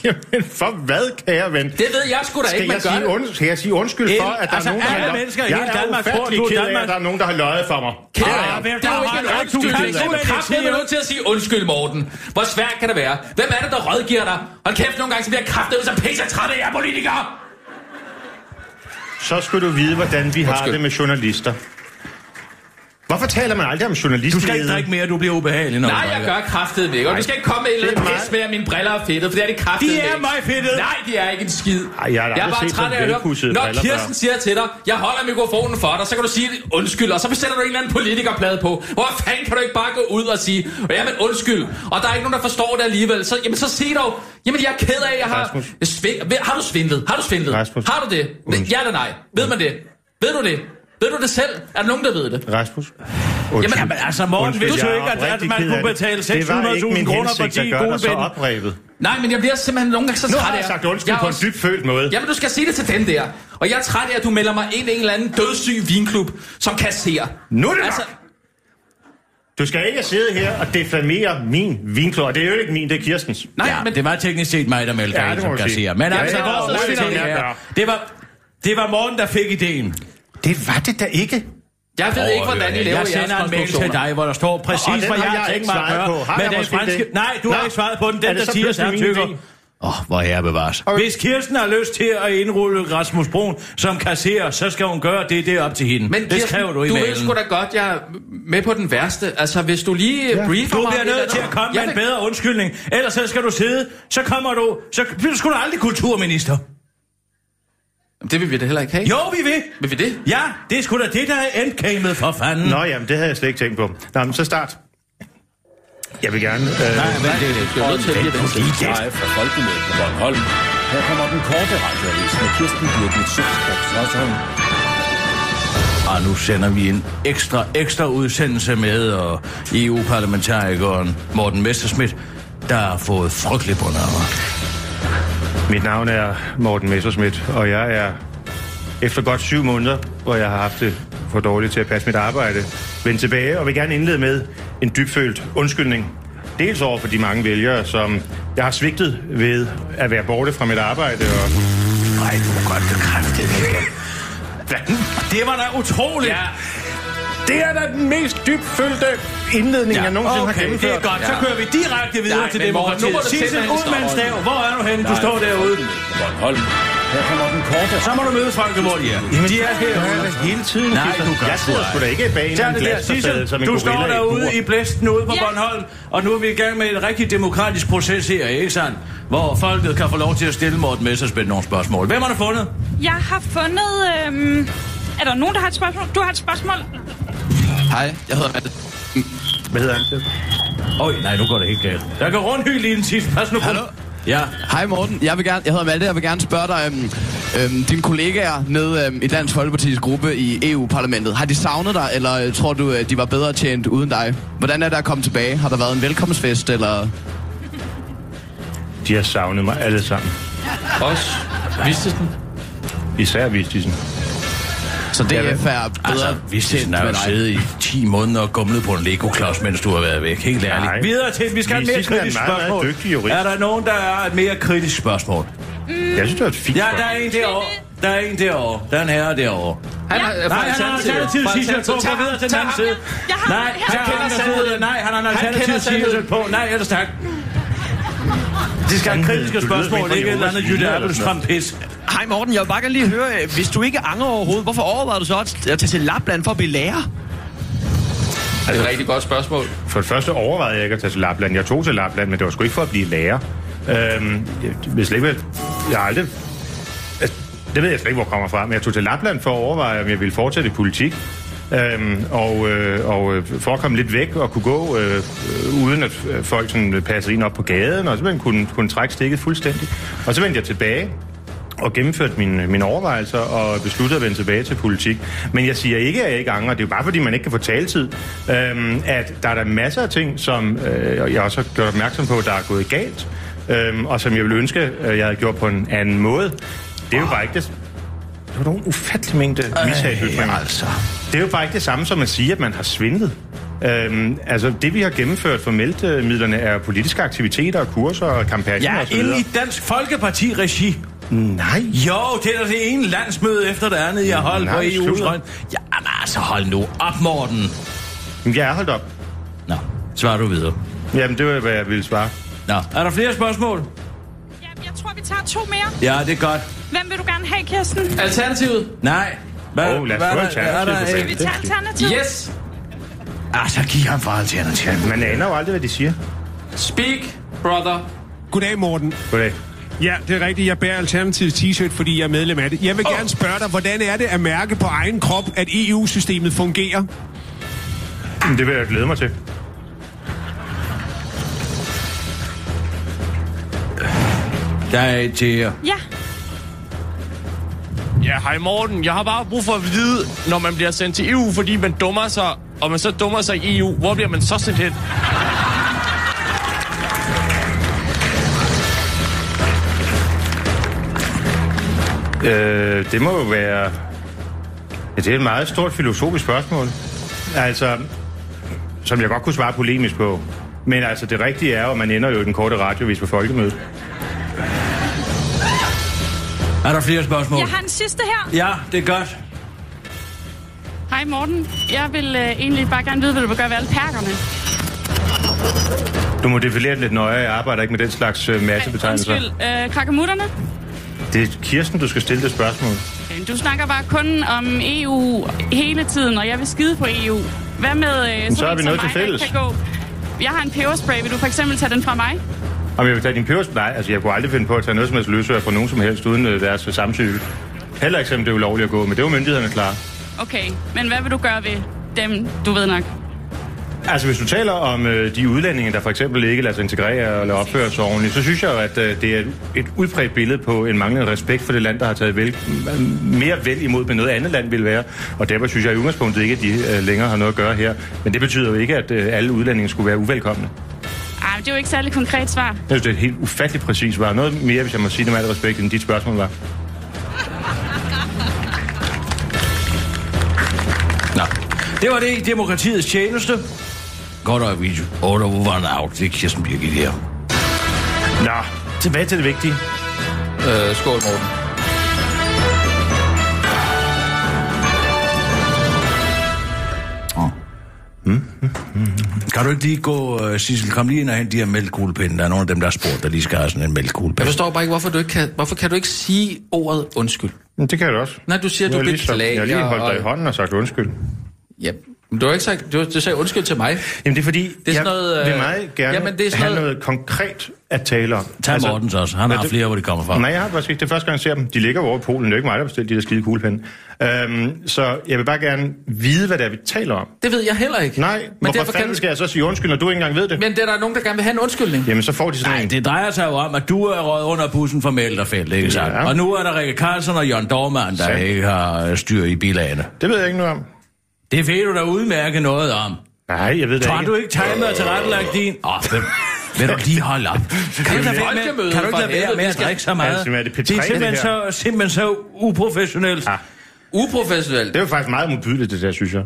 Jamen, for hvad, kære ven? Det ved jeg sgu da Skal ikke, jeg, man gør sige det. und, skal jeg sige undskyld for, at der altså, er nogen, der har løjet? mennesker i Jeg hele er Danmark tror, er af, Danmark. at der er nogen, der har løjet for mig. Af. Ah, Det er der jo ikke en undskyld. ikke er nødt til at sige undskyld, Morten. Hvor svært kan det være? Hvem er det, der rådgiver dig? Hold kæft, nogle gange så bliver jeg kraftedeme så pisse træt af jer politikere. Så skal du vide, hvordan vi har det med journalister. Hvorfor taler man aldrig om journalister? Du skal ikke drikke mere, du bliver ubehagelig, når Nej, jeg gør kraftedeme ikke. Og du skal ikke komme med et eller Det er andet pis med, at mine briller er fedtet, for det er det kraftedeme De er mig fedtet. Nej, de er ikke en skid. Ej, jeg jeg er bare træt af at høre, når Kirsten siger til dig, jeg holder mikrofonen for dig, så kan du sige undskyld, og så bestiller du en eller anden politikerplade på. Hvor fanden kan du ikke bare gå ud og sige, jamen undskyld, og der er ikke nogen, der forstår det alligevel. Så, jamen, så sig dog, jamen jeg er ked af, jeg har... Sving, har du svindlet? Har du svindlet? Rasmus. Har du det? Ja eller nej? Ved man det? Ved du det? Ved du det selv? Er der nogen, der ved det? Rasmus. Undskyld. Jamen altså, Morten, Undskyld, vidste du jeg ikke, at, at man kunne det. betale Det var ikke 600.000 min kroner for hensigt 10 at gøre dig så oprevet. Nej, men jeg bliver simpelthen nogle gange så Nu træt har af jeg jer. sagt undskyld er på en dybt følt måde. Jamen, du skal sige det til den der. Og jeg er træt af, at du melder mig ind i en eller anden dødssyg vinklub, som kasserer. Nu er det altså, nok. Du skal ikke sidde her og defamere min vinklub. Og det er jo ikke min, det er Kirstens. Nej, Ja, men det var teknisk set mig, der meldte Ja, ind som kasserer. Men Ja, altså, ja? Det var, det var Morten, der fik ideen. Det var det da ikke. jeg ved ikke, hvordan I laver Jeg sender en mail til dig, hvor der står Og præcis, den hvad har jeg jeg har tænkt ikke mig at gøre. med den franske... det? Nej, du Nå. har ikke svaret på den. Er Den, det der siger samtykker. Åh, oh, hvor herre bevares. Hvis Kirsten har lyst til at indrulle Rasmus Brun som kasserer, så skal hun gøre det, det er op til hende. Men det Kirsten, skrev du i du ved sgu da godt, jeg er med på den værste. Altså, hvis du lige ja. briefer Du mig... bliver nødt til at komme med en bedre undskyldning. Ellers så skal du sidde, så kommer du... Så bliver du sgu da aldrig kulturminister. Det vil vi da heller ikke have. Jo, vi vil! Vil vi det? Ja, det er sgu da det, der er endgamet for fanden. Nå, jamen, det havde jeg slet ikke tænkt på. Nå, men så start. Jeg vil gerne... Øh, Nej, men det er det. Jeg er nødt til at lige at vente. Live fra Folkemødet på Bornholm. Her kommer den korte radioavis med Kirsten Birgit Schøtzgrads Hasholm. Og nu sender vi en ekstra, ekstra udsendelse med og EU-parlamentarikeren Morten Messerschmidt, der har fået frygtelig på navn. Mit navn er Morten Messerschmidt, og jeg er efter godt syv måneder, hvor jeg har haft det for dårligt til at passe mit arbejde, vendt tilbage og vil gerne indlede med en dybfølt undskyldning. Dels over for de mange vælgere, som jeg har svigtet ved at være borte fra mit arbejde. Og... Nej, du må godt bekræfte det. Det var da utroligt. Ja, Det er da den mest dybfølte indledning, ja, jeg nogensinde har Okay, det gennemført. er godt. Så kører vi direkte videre Nej, til Morten, nu må demokratiet. du Sissel, ud med en stav. Hvor er du henne? Du står derude. På Bornholm. Her kommer den korte Så må du møde hvor de er. Jamen, De er det her. hele tiden. Nej, du gør Jeg sidder sgu da ikke bag en det glasfacade som en Du gorilla står derude i blæsten ude på. Bornholm, og nu er vi i gang med en rigtig demokratisk proces her, ikke sandt? Hvor folket kan få lov til at stille Morten Messersmith nogle spørgsmål. Hvem har du fundet? Jeg har fundet... Øhm, er der nogen, der har et spørgsmål? Du har et spørgsmål? Hej, jeg hedder Malte. Hvad hedder han? Øj, nej, nu går det helt galt. Der går rundhyl i en sidste. Pas nu på. Hallo? Ja. Hej Morten, jeg, vil gerne, jeg hedder Malte, jeg vil gerne spørge dig, øhm, øhm, dine kollegaer nede øhm, i Dansk Folkepartis gruppe i EU-parlamentet, har de savnet dig, eller øh, tror du, at de var bedre tjent uden dig? Hvordan er det at komme tilbage? Har der været en velkomstfest, eller... De har savnet mig alle sammen. Også. Vistesen. Især Vistisen. Så det er bedre Altså, hvis det er jo dig? siddet i 10 måneder og gumlet på en Lego-klods, mens du har været væk. Helt ærligt. Nej. Videre til, vi skal have et mere Vistisen er kritisk meget, meget spørgsmål. dygtig jurist. Er der nogen, der er et mere kritisk spørgsmål? Jeg synes, det var et fint Ja, der er en derovre. Der er en derovre. Der er en herre derovre. Han har, Nej, han har alternativ t-shirt på. Gå videre til den anden side. Har- Nej, kender er han, der sandheden. sidder. Nej, han har en Han alternativ kender t-shirt på. Nej, ellers tak. Det skal have kritiske spørgsmål, ikke et eller andet Jytte sådan Appelstrøm pis. Hej Morten, jeg vil bare gerne lige høre, øh, hvis du ikke angrer overhovedet, hvorfor overvejede du så at at tage til Lapland for at blive lærer? Det er et rigtig godt spørgsmål. For det første overvejede jeg ikke at tage til Lapland. Jeg tog til Lapland, men det var sgu ikke for at blive lærer. Øhm, jeg, hvis slet ikke, jeg har aldrig... Altså, det ved jeg slet ikke, hvor jeg kommer fra, men jeg tog til Lapland for at overveje, om jeg ville fortsætte i politik. Øhm, og, øh, og øh, for at komme lidt væk og kunne gå, øh, øh, uden at øh, folk sådan passede ind op på gaden, og simpelthen kunne, kunne trække stikket fuldstændig. Og så vendte jeg tilbage, og gennemført mine, mine overvejelser og besluttede at vende tilbage til politik. Men jeg siger ikke, at jeg ikke angrer. Det er jo bare, fordi man ikke kan få taletid. Øhm, at der er der masser af ting, som øh, jeg også har gjort opmærksom på, der er gået galt, øhm, og som jeg ville ønske, at jeg havde gjort på en anden måde. Det er jo bare ikke det... Det var nogle ufattelig mængde mishag, altså. Det er jo bare ikke det samme som at sige, at man har svindlet. Øhm, altså, det vi har gennemført for meldemidlerne er politiske aktiviteter, kurser og kampagner Ja, og så inde i Dansk Folkeparti-regi. Nej. Jo, det er det ene landsmøde efter det andet, jeg har holdt på Nej, EU's slutter. røn. Jamen altså, hold nu op, Morten. Men jeg er holdt op. Nå, svarer du videre. Jamen, det var, hvad jeg ville svare. Nå, er der flere spørgsmål? Ja, jeg tror, vi tager to mere. Ja, det er godt. Hvem vil du gerne have, Kirsten? Alternativet. Nej. Hvad, Åh, lad os få er der- alternativ er der- for Skal vi tage alternativ? Yes. Ah, så giv ham for alternativ. Man aner jo aldrig, hvad de siger. Speak, brother. Goddag, Morten. Goddag. Ja, det er rigtigt. Jeg bærer Alternativets t-shirt, fordi jeg er medlem af det. Jeg vil oh. gerne spørge dig, hvordan er det at mærke på egen krop, at EU-systemet fungerer? Det vil jeg glæde mig til. Der er et til jer. Ja. Ja, hej Morten. Jeg har bare brug for at vide, når man bliver sendt til EU, fordi man dummer sig, og man så dummer sig i EU, hvor bliver man så sendt hen? Øh, det må jo være... Ja, det er et meget stort filosofisk spørgsmål. Altså, som jeg godt kunne svare polemisk på. Men altså, det rigtige er at man ender jo i den korte radiovis på folkemødet. Er der flere spørgsmål? Jeg har en sidste her. Ja, det er godt. Hej Morten. Jeg vil øh, egentlig bare gerne vide, hvad du vil gøre ved alle perkerne. Du må definere det lidt nøjere. Jeg arbejder ikke med den slags øh, massebetegnelser. Undskyld, øh, krakamutterne. Det er Kirsten, du skal stille det spørgsmål. Du snakker bare kun om EU hele tiden, og jeg vil skide på EU. Hvad med øh, så har vi noget mig, til fælles. Kan gå? Jeg har en peberspray. Vil du for eksempel tage den fra mig? Om jeg vil tage din pebers... Nej, altså jeg kunne aldrig finde på at tage noget som helst løsøre fra nogen som helst uden øh, deres samtykke. Heller ikke, selvom det er ulovligt at gå, men det var myndighederne klar. Okay, men hvad vil du gøre ved dem, du ved nok? Altså, hvis du taler om øh, de udlændinge, der for eksempel ikke lader sig integrere eller opføre sig ordentligt, så synes jeg jo, at øh, det er et, udbredt billede på en manglende respekt for det land, der har taget vel, mere vel imod, med noget andet land vil være. Og derfor synes jeg i udgangspunktet ikke, at de øh, længere har noget at gøre her. Men det betyder jo ikke, at øh, alle udlændinge skulle være uvelkomne. Ej, det er jo ikke særlig konkret svar. Jeg synes, det er et helt ufatteligt præcis svar. Noget mere, hvis jeg må sige det med al respekt, end dit spørgsmål var. Nå, det var det i demokratiets tjeneste. Godt og video. Order over out. Det er Kirsten Birgit her. Nå, tilbage til det vigtige. Øh, skål, Morten. Kan du ikke lige gå, uh, Sissel, kom lige ind og hente de her mælkekuglepinde. Der er nogle af dem, der har spurgt, der lige skal have sådan en Jeg mælkekuglepinde. forstår bare ikke, hvorfor du ikke kan, hvorfor kan du ikke sige ordet undskyld? Men det kan jeg da også. Nej, du siger, Jeg du har lige beklager. Jeg har lige holdt dig i og- hånden og sagt undskyld. Ja, men du har ikke sagt, du, du sagde undskyld til mig. Jamen det er fordi, Det er sådan jeg noget, vil øh, meget gerne jamen, det er sådan have noget- noget konkret at tale om. Tag Mortens også. Han har det- flere, hvor de kommer fra. Nej, jeg har faktisk ikke. Det er første gang, jeg ser dem. De ligger over i Polen. Det er ikke mig, der har bestilt de der skide kuglepinde. Øhm, så jeg vil bare gerne vide, hvad det er, vi taler om. Det ved jeg heller ikke. Nej, men hvorfor derfor fanden kan... skal jeg så sige undskyld, når du ikke engang ved det? Men det er der nogen, der gerne vil have en undskyldning. Jamen, så får de sådan Nej, en. det drejer sig jo om, at du er røget under bussen for Melderfelt, ikke? Ja. Og nu er der Rikke Carlsen og Jørgen Dormand, der Sandt. ikke har styr i bilagene. Det ved jeg ikke noget om. Det ved du da udmærke noget om. Nej, jeg ved det Tror ikke. du ikke timet og tilrettelagt din? Åh, oh, vil, vil du lige holde op? Kan du, lade være med, folkemøde, kan du ikke lade være med at drikke så meget? Altså, er det P3, det er simpelthen, det så, simpelthen så uprofessionelt. Ah. Uprofessionelt. Det er jo faktisk meget modbydeligt, det der, synes jeg.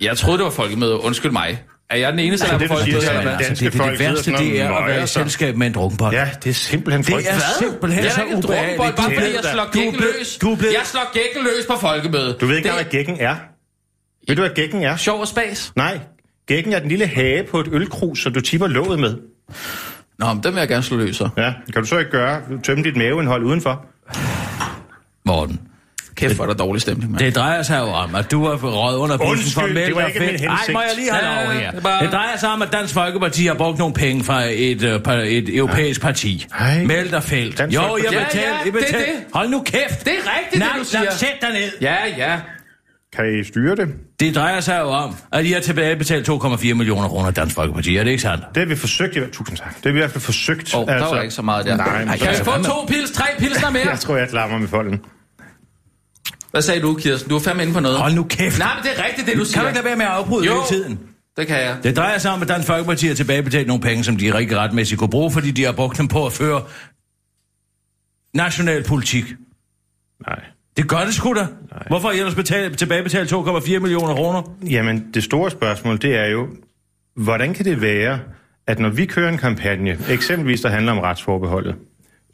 Jeg troede, det var folkemøde. Undskyld mig. Er jeg den eneste, Altså, der er på det, du siger, folkemøde? det er, danske det, det, folk det sidder værste, det er at være i sig. selskab med en drukkenbold. Ja, det er simpelthen Det er frygteligt. simpelthen Jeg så er ikke en drukkenbold, bare ubehageligt. fordi jeg slår er gækken løs. Er. Jeg slår gækken løs på folkemødet. Du ved ikke, det hvad gækken er? Ved du, hvad gækken er? sjov og spas. Nej, gækken er den lille hage på et ølkrus, som du tipper låget med. Nå, men den vil jeg gerne slå løs så. Ja, kan du så ikke gøre? Tømme dit maveindhold udenfor? Morten. Kæft, hvor er der dårlig stemning, mand. Det drejer sig jo om, at du har røget under bussen Undskyld, for det var og ikke min Fedt. Nej, hensigt. må jeg lige Ja, over ja, her. det er bare- Det drejer sig om, at Dansk Folkeparti har brugt nogle penge fra et, par- et europæisk parti. Ej. Meld og Felt. Dansk Jo, jeg vil Ja, ja, jeg det det. Hold nu kæft. Det er rigtigt, Nej, det du siger. Nej, sæt dig ned. Ja, ja. Kan I styre det? Det drejer sig jo om, at I har tilbagebetalt 2,4 millioner kroner af Dansk Folkeparti. Er det ikke sandt? Det har vi forsøgt. i- Tusind tak. Det har vi i hvert fald forsøgt. Åh, oh, der var ikke så meget der. Nej, men kan så- få to pils, tre pilsner mere? Jeg tror, jeg klarer mig med folden. Hvad sagde du, Kirsten? Du var fandme inde på noget. Hold nu kæft. Nej, men det er rigtigt, det du Kan siger. du ikke lade være med at afbryde Jo. hele tiden? Det kan jeg. Det drejer sig om, at Dansk Folkeparti har tilbagebetalt nogle penge, som de rigtig retmæssigt kunne bruge, fordi de har brugt dem på at føre national politik. Nej. Det gør det sgu da. Hvorfor har I ellers betalt, tilbagebetalt 2,4 millioner kroner? Jamen, det store spørgsmål, det er jo, hvordan kan det være, at når vi kører en kampagne, eksempelvis der handler om retsforbeholdet,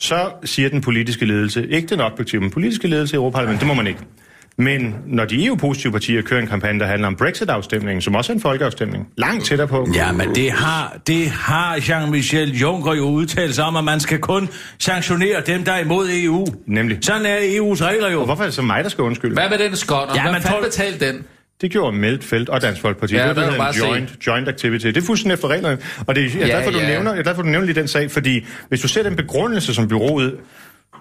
så siger den politiske ledelse, ikke den objektive, men politiske ledelse i Europaparlamentet, det må man ikke. Men når de EU-positive partier kører en kampagne, der handler om Brexit-afstemningen, som også er en folkeafstemning, langt tættere på. Ja, men det har, det har Jean-Michel Juncker jo udtalt sig om, at man skal kun sanktionere dem, der er imod EU. Nemlig. Sådan er EU's regler jo. Og hvorfor er det så mig, der skal undskylde? Hvad med den skot? Ja, Ja, Hvad fanden tror- betalte den? Det gjorde Meltfeldt og Dansk Folkeparti. Ja, det hedder du en joint, joint activity. Det er fuldstændig efter reglerne. Og det er, jeg er Ja, glad for, du ja. nævner, jeg er glad for, du nævner lige den sag, fordi hvis du ser den begrundelse, som byrådet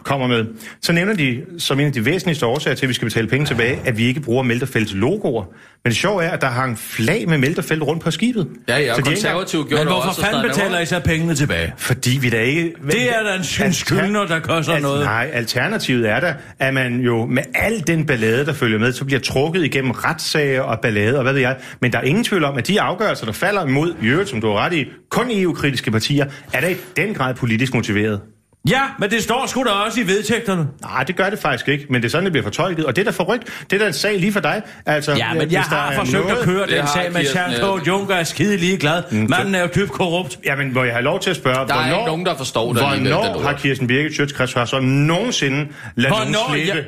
kommer med, så nævner de som en af de væsentligste årsager til, at vi skal betale penge tilbage, at vi ikke bruger Melterfelds logoer. Men det sjove er, at der hang flag med Melterfeld rundt på skibet. Ja, ja, Så de er ikke konservative gjorde Men det hvorfor også. fanden betaler I så pengene tilbage? Fordi vi da ikke... Det er da en skyld- skyldner, der koster Altså, noget. Nej, alternativet er der, at man jo med al den ballade, der følger med, så bliver trukket igennem retssager og ballade og hvad ved jeg. Men der er ingen tvivl om, at de afgørelser, der falder imod, i øvrigt, som du har ret i, kun EU-kritiske partier, er der i den grad politisk motiveret. Ja, men det står sgu da også i vedtægterne. Nej, det gør det faktisk ikke, men det er sådan, det bliver fortolket. Og det er da forrygt. Det er da en sag lige for dig. Altså, Ja, men jeg der har er forsøgt noget- at køre den sag med Kirsten, Jean-Claude Juncker er skide ligeglad. Manden er jo dybt korrupt. Jamen, hvor jeg har lov til at spørge, Der er hvornår, ikke nogen, der forstår det hvornår har. Kirsten Birgit Sjøtskreds så nogensinde ladet nogen slippe?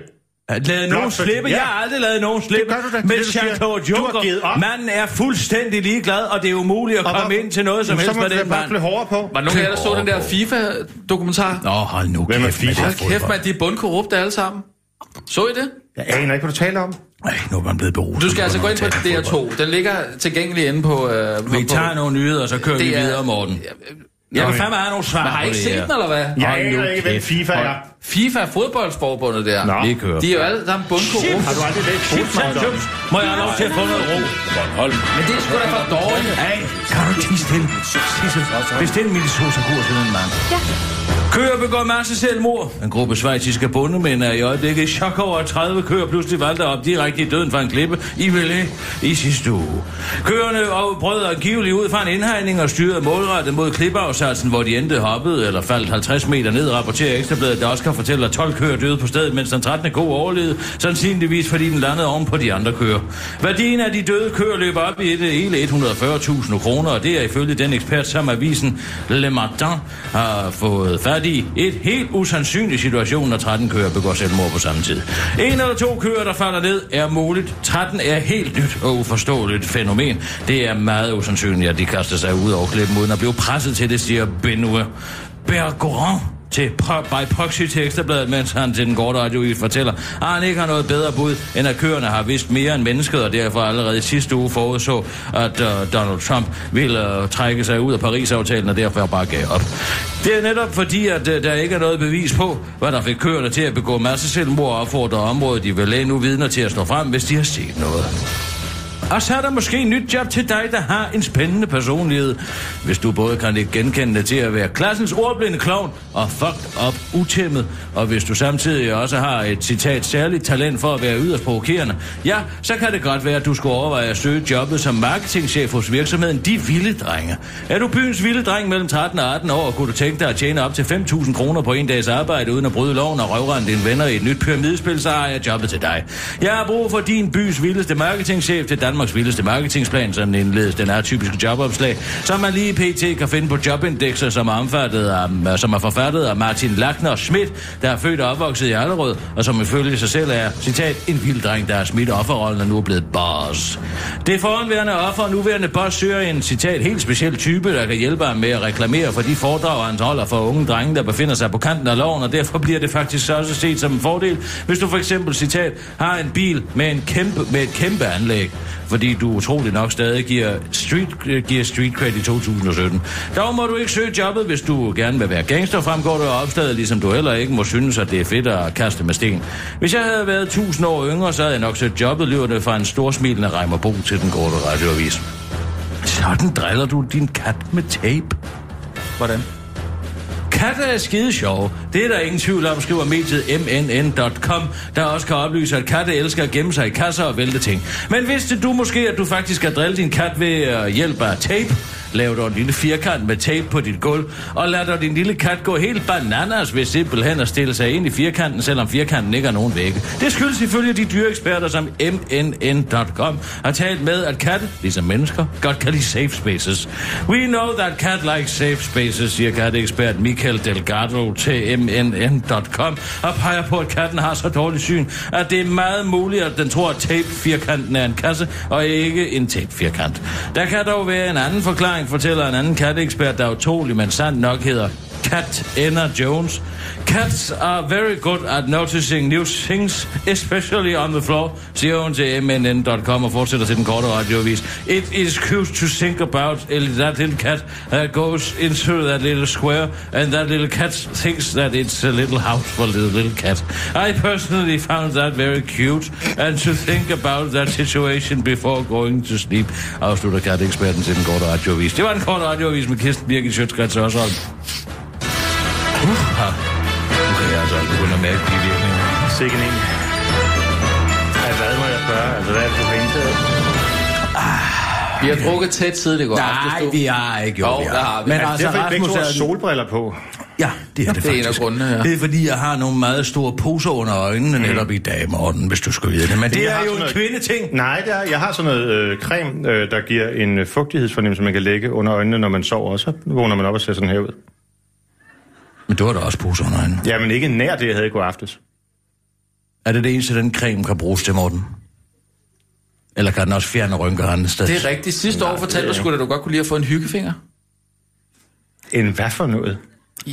Jeg- Lavet nogen slippe? ja. Jeg har aldrig lavet nogen slippe. gør du da. Det Men det. Jean-Claude Du har givet Juncker, op. manden er fuldstændig ligeglad, og det er umuligt at Og komme hvor- ind til noget som Så helst med den bare mand. blive hårdere på. Var nogen af jer, der så den der FIFA-dokumentar? Nå, hold nu Hvem er FIFA? det Hold kæft, man, de er bundkorrupte alle sammen. Så I det? Jeg aner ikke, hvad du taler om. Ej, nu er man blevet beruset. Du skal altså gå ind på DR2. Den ligger tilgængelig inde på... Øh, Vi på- tager nogle nyheder, og så kører vi Det er- videre, Morten. Jeg vil fandme have nogle svar Men har ikke set den, eller hvad? Jeg aner ikke, hvem. FIFA er. FIFA er fodboldsforbundet der. Nå. Det kører. De er jo alle sammen bundkorrupt. Har du aldrig læst Fodbold? Må jeg have lov til at få noget ro? Bornholm. Men det er sgu da for dårligt. Hey, kan du ikke stille? Sissel, bestil min sosa-kur til den mand. Ja. Køer begår masse selvmord. En gruppe svejtiske bondemænd er i øjeblikket i chok over, at 30 køer pludselig valgte op direkte i døden fra en klippe i Villé i sidste uge. Køerne brød angiveligt ud fra en indhegning og styrede målrettet mod klippeafsatsen, hvor de endte hoppet eller faldt 50 meter ned, rapporterer Ekstrabladet, der også kan fortælle, at 12 køer døde på stedet, mens den 13. ko overlevede, sandsynligvis fordi den landede oven på de andre køer. Værdien af de døde køer løber op i et hele 140.000 kroner, og det er ifølge den ekspert, som avisen Le Matin har fået fat de Et helt usandsynlig situation, når 13 kører begår selvmord på samme tid. En eller to kører, der falder ned, er muligt. 13 er helt nyt og uforståeligt fænomen. Det er meget usandsynligt, at de kaster sig ud over klippen, uden at blive presset til det, siger Benoit Bergeron til pro- by proxy til Ekstrabladet, mens han til den korte radiovis fortæller, at han ikke har noget bedre bud, end at køerne har vidst mere end mennesket, og derfor allerede i sidste uge forudså, at uh, Donald Trump ville uh, trække sig ud af Paris-aftalen, og derfor bare gav op. Det er netop fordi, at uh, der ikke er noget bevis på, hvad der fik køerne til at begå masse selvmord og opfordre området, de vil nu vidner til at stå frem, hvis de har set noget. Og så er der måske et nyt job til dig, der har en spændende personlighed. Hvis du både kan ikke genkende til at være klassens ordblinde klovn og fucked up utæmmet, og hvis du samtidig også har et citat særligt talent for at være yderst provokerende, ja, så kan det godt være, at du skulle overveje at søge jobbet som marketingchef hos virksomheden De Vilde Drenge. Er du byens vilde dreng mellem 13 og 18 år, kunne du tænke dig at tjene op til 5.000 kroner på en dags arbejde uden at bryde loven og røvrende dine venner i et nyt pyramidespil, så har jeg jobbet til dig. Jeg har brug for din bys vildeste marketingchef til Danmarks vildeste marketingsplan, sådan indledes den atypiske jobopslag, som man lige pt. kan finde på jobindekser, som er, omfattet af, øh, som er forfattet af Martin Lackner Schmidt, der er født og opvokset i Allerød, og som ifølge sig selv er, citat, en vild dreng, der er smidt offerrollen og nu er blevet boss. Det foranværende offer og nuværende boss søger en, citat, helt speciel type, der kan hjælpe ham med at reklamere for de foredrag, han holder for unge drenge, der befinder sig på kanten af loven, og derfor bliver det faktisk også set som en fordel, hvis du for eksempel, citat, har en bil med, en kæmpe, med et kæmpe anlæg fordi du utroligt nok stadig giver street, øh, giver street cred i 2017. Dog må du ikke søge jobbet, hvis du gerne vil være gangster, fremgår du af opslaget, ligesom du heller ikke må synes, at det er fedt at kaste med sten. Hvis jeg havde været 1000 år yngre, så havde jeg nok søgt jobbet, lyder det fra en storsmilende Reimer Bo til den korte radioavis. Sådan driller du din kat med tape. Hvordan? Katte er skide sjove. Det er der ingen tvivl om, skriver mediet mnn.com, der også kan oplyse, at katte elsker at gemme sig i kasser og vælte ting. Men vidste du måske, at du faktisk kan drille din kat ved øh, at af tape? Lav dog en lille firkant med tape på dit gulv, og lad dog din lille kat gå helt bananas ved simpelthen at stille sig ind i firkanten, selvom firkanten ikke har nogen vægge. Det skyldes ifølge de dyreeksperter, som mnn.com har talt med, at katte, ligesom mennesker, godt kan lide safe spaces. We know that cat likes safe spaces, siger katteekspert Michael Delgado til mnn.com, og peger på, at katten har så dårlig syn, at det er meget muligt, at den tror, at tape-firkanten er en kasse, og ikke en tape-firkant. Der kan dog være en anden forklaring, fortæller en anden katteekspert, der utrolig, men sandt nok hedder Cat Enna Jones. Cats are very good at noticing new things, especially on the floor, siger hun til mnn.com og fortsætter til den korte radioavis. It is cute to think about that little cat that goes into that little square, and that little cat thinks that it's a little house for the little cat. I personally found that very cute, and to think about that situation before going to sleep, afslutter katteeksperten til den korte radioavis. Det var en kort radioavis med Kirsten Birgit Sjøtskrets Hørsholm. Uh, nu kan jeg altså begynde at mærke de virkninger. Sikke en. Ja, hvad må jeg spørge? Altså, hvad er det, du har indtaget? Vi har drukket tæt siden i går Nej, aftes, du. vi har ikke gjort Jo, det. har vi. Men det altså, derfor, Rasmus to har er... solbriller på? Ja, det er det Det er en faktisk. af grundene, ja. Det er fordi, jeg har nogle meget store poser under øjnene mm. netop i dag, Morten, hvis du skulle vide det. Men det Jeg er har jo en noget- kvindeting. Nej, det er, jeg har sådan noget øh, creme, øh, der giver en øh, fugtighedsfornemmelse, man kan lægge under øjnene, når man sover, og så vågner man op og ser sådan her ud. Men du har da også poser under øjnene. Ja, men ikke nær det, jeg havde i går aftes. Er det det eneste, den creme kan bruges til, Morten? Eller kan den også fjerne rynker andre sted? Det er rigtigt. Sidste år fortalte du sgu, at du godt kunne lide at få en hyggefinger. En hvad for noget?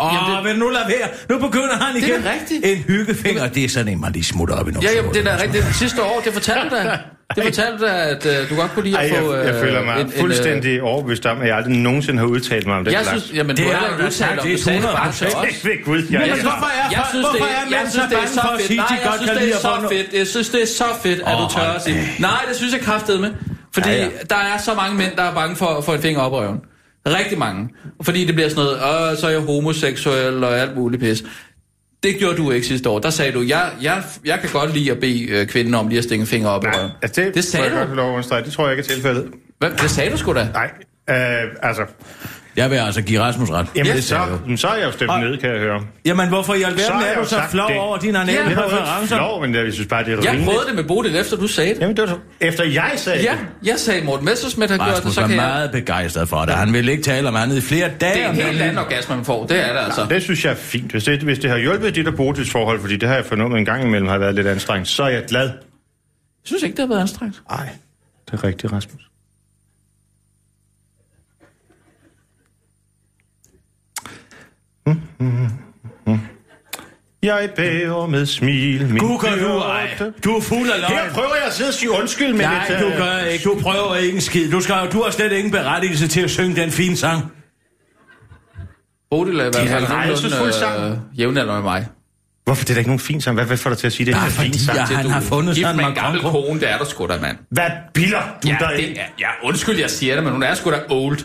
Åh, oh, men nu lad være. Nu begynder han Det er igen. rigtigt. En hyggefinger, det er sådan en, man lige smutter op i noget. Ja, jamen, det er da rigtigt. Sidste år, det fortalte du da. Det fortalte du, at uh, du godt kunne lide Ej, at jeg, få... jeg øh, føler mig en- en, øh, fuldstændig overbevist om, at jeg aldrig nogensinde har udtalt mig om det. Jeg synes, jamen, Det du har da udtalt dig om det er det, sagde 100 bare til os. Ikke ved Gud, jeg, Men jeg, hvorfor er Jeg synes, det, hvorfor er jeg mænd synes, så det er fedt. Nej, jeg synes, det er så fedt. Jeg synes, det er så fedt, at du tør at sige. Nej, det synes jeg kraftedeme. Fordi der er så mange mænd, der er bange for at få en finger op i røven. Rigtig mange. Fordi det bliver sådan noget, Åh, så er jeg homoseksuel og alt muligt pis. Det gjorde du ikke sidste år. Der sagde du, jeg, jeg, jeg kan godt lide at bede øh, kvinden om lige at stikke en finger op i røven. altså, det, Det sagde jeg du. godt lov at. Det tror jeg ikke er tilfældet. Hvad, det sagde du sgu da. Nej, øh, altså... Jeg vil altså give Rasmus ret. Jamen, det det så, du. så er jeg jo stemt ned, kan jeg høre. Jamen, hvorfor i alverden har er jeg du så flov det. over Det anale er ikke præferencer? flov, men jeg synes bare, det er Jeg rimeligt. prøvede det med Bodil, efter du sagde det. Jamen, det var så, efter jeg sagde Ja, det. jeg sagde, Morten Messersmith har gjort det, Rasmus så kan jeg... meget begejstret for det. Han ville ikke tale om andet i flere dage. Det er en helt det. anden orgasme, man får. Det er det altså. Det synes jeg er fint. Hvis det, hvis det har hjulpet dit og Bodils forhold, fordi det har jeg fornummet en gang imellem, har været lidt anstrengt, så er jeg glad. Jeg synes ikke, det har været anstrengt. Nej, det er rigtigt, Rasmus. Jeg bærer med smil min Du gør du ej. Du er fuld af løgn. Her prøver jeg at sidde og sige undskyld med Nej, lidt... du øh, gør ikke. Du prøver ikke en skid. Du, skal, du har slet ingen berettigelse til at synge den fine sang. Bodil er i hvert er fald nogenlunde øh, jævnalder med mig. Hvorfor det er da ikke nogen fin sang? Hvad, hvad får dig til at sige, det er Bare en fin fordi, sang? jeg- Det er han du har fundet sådan en gammel kone, det er der sgu da, mand. Hvad biller du Ja, dig det er, ja, undskyld, jeg siger det, men hun er sgu da old.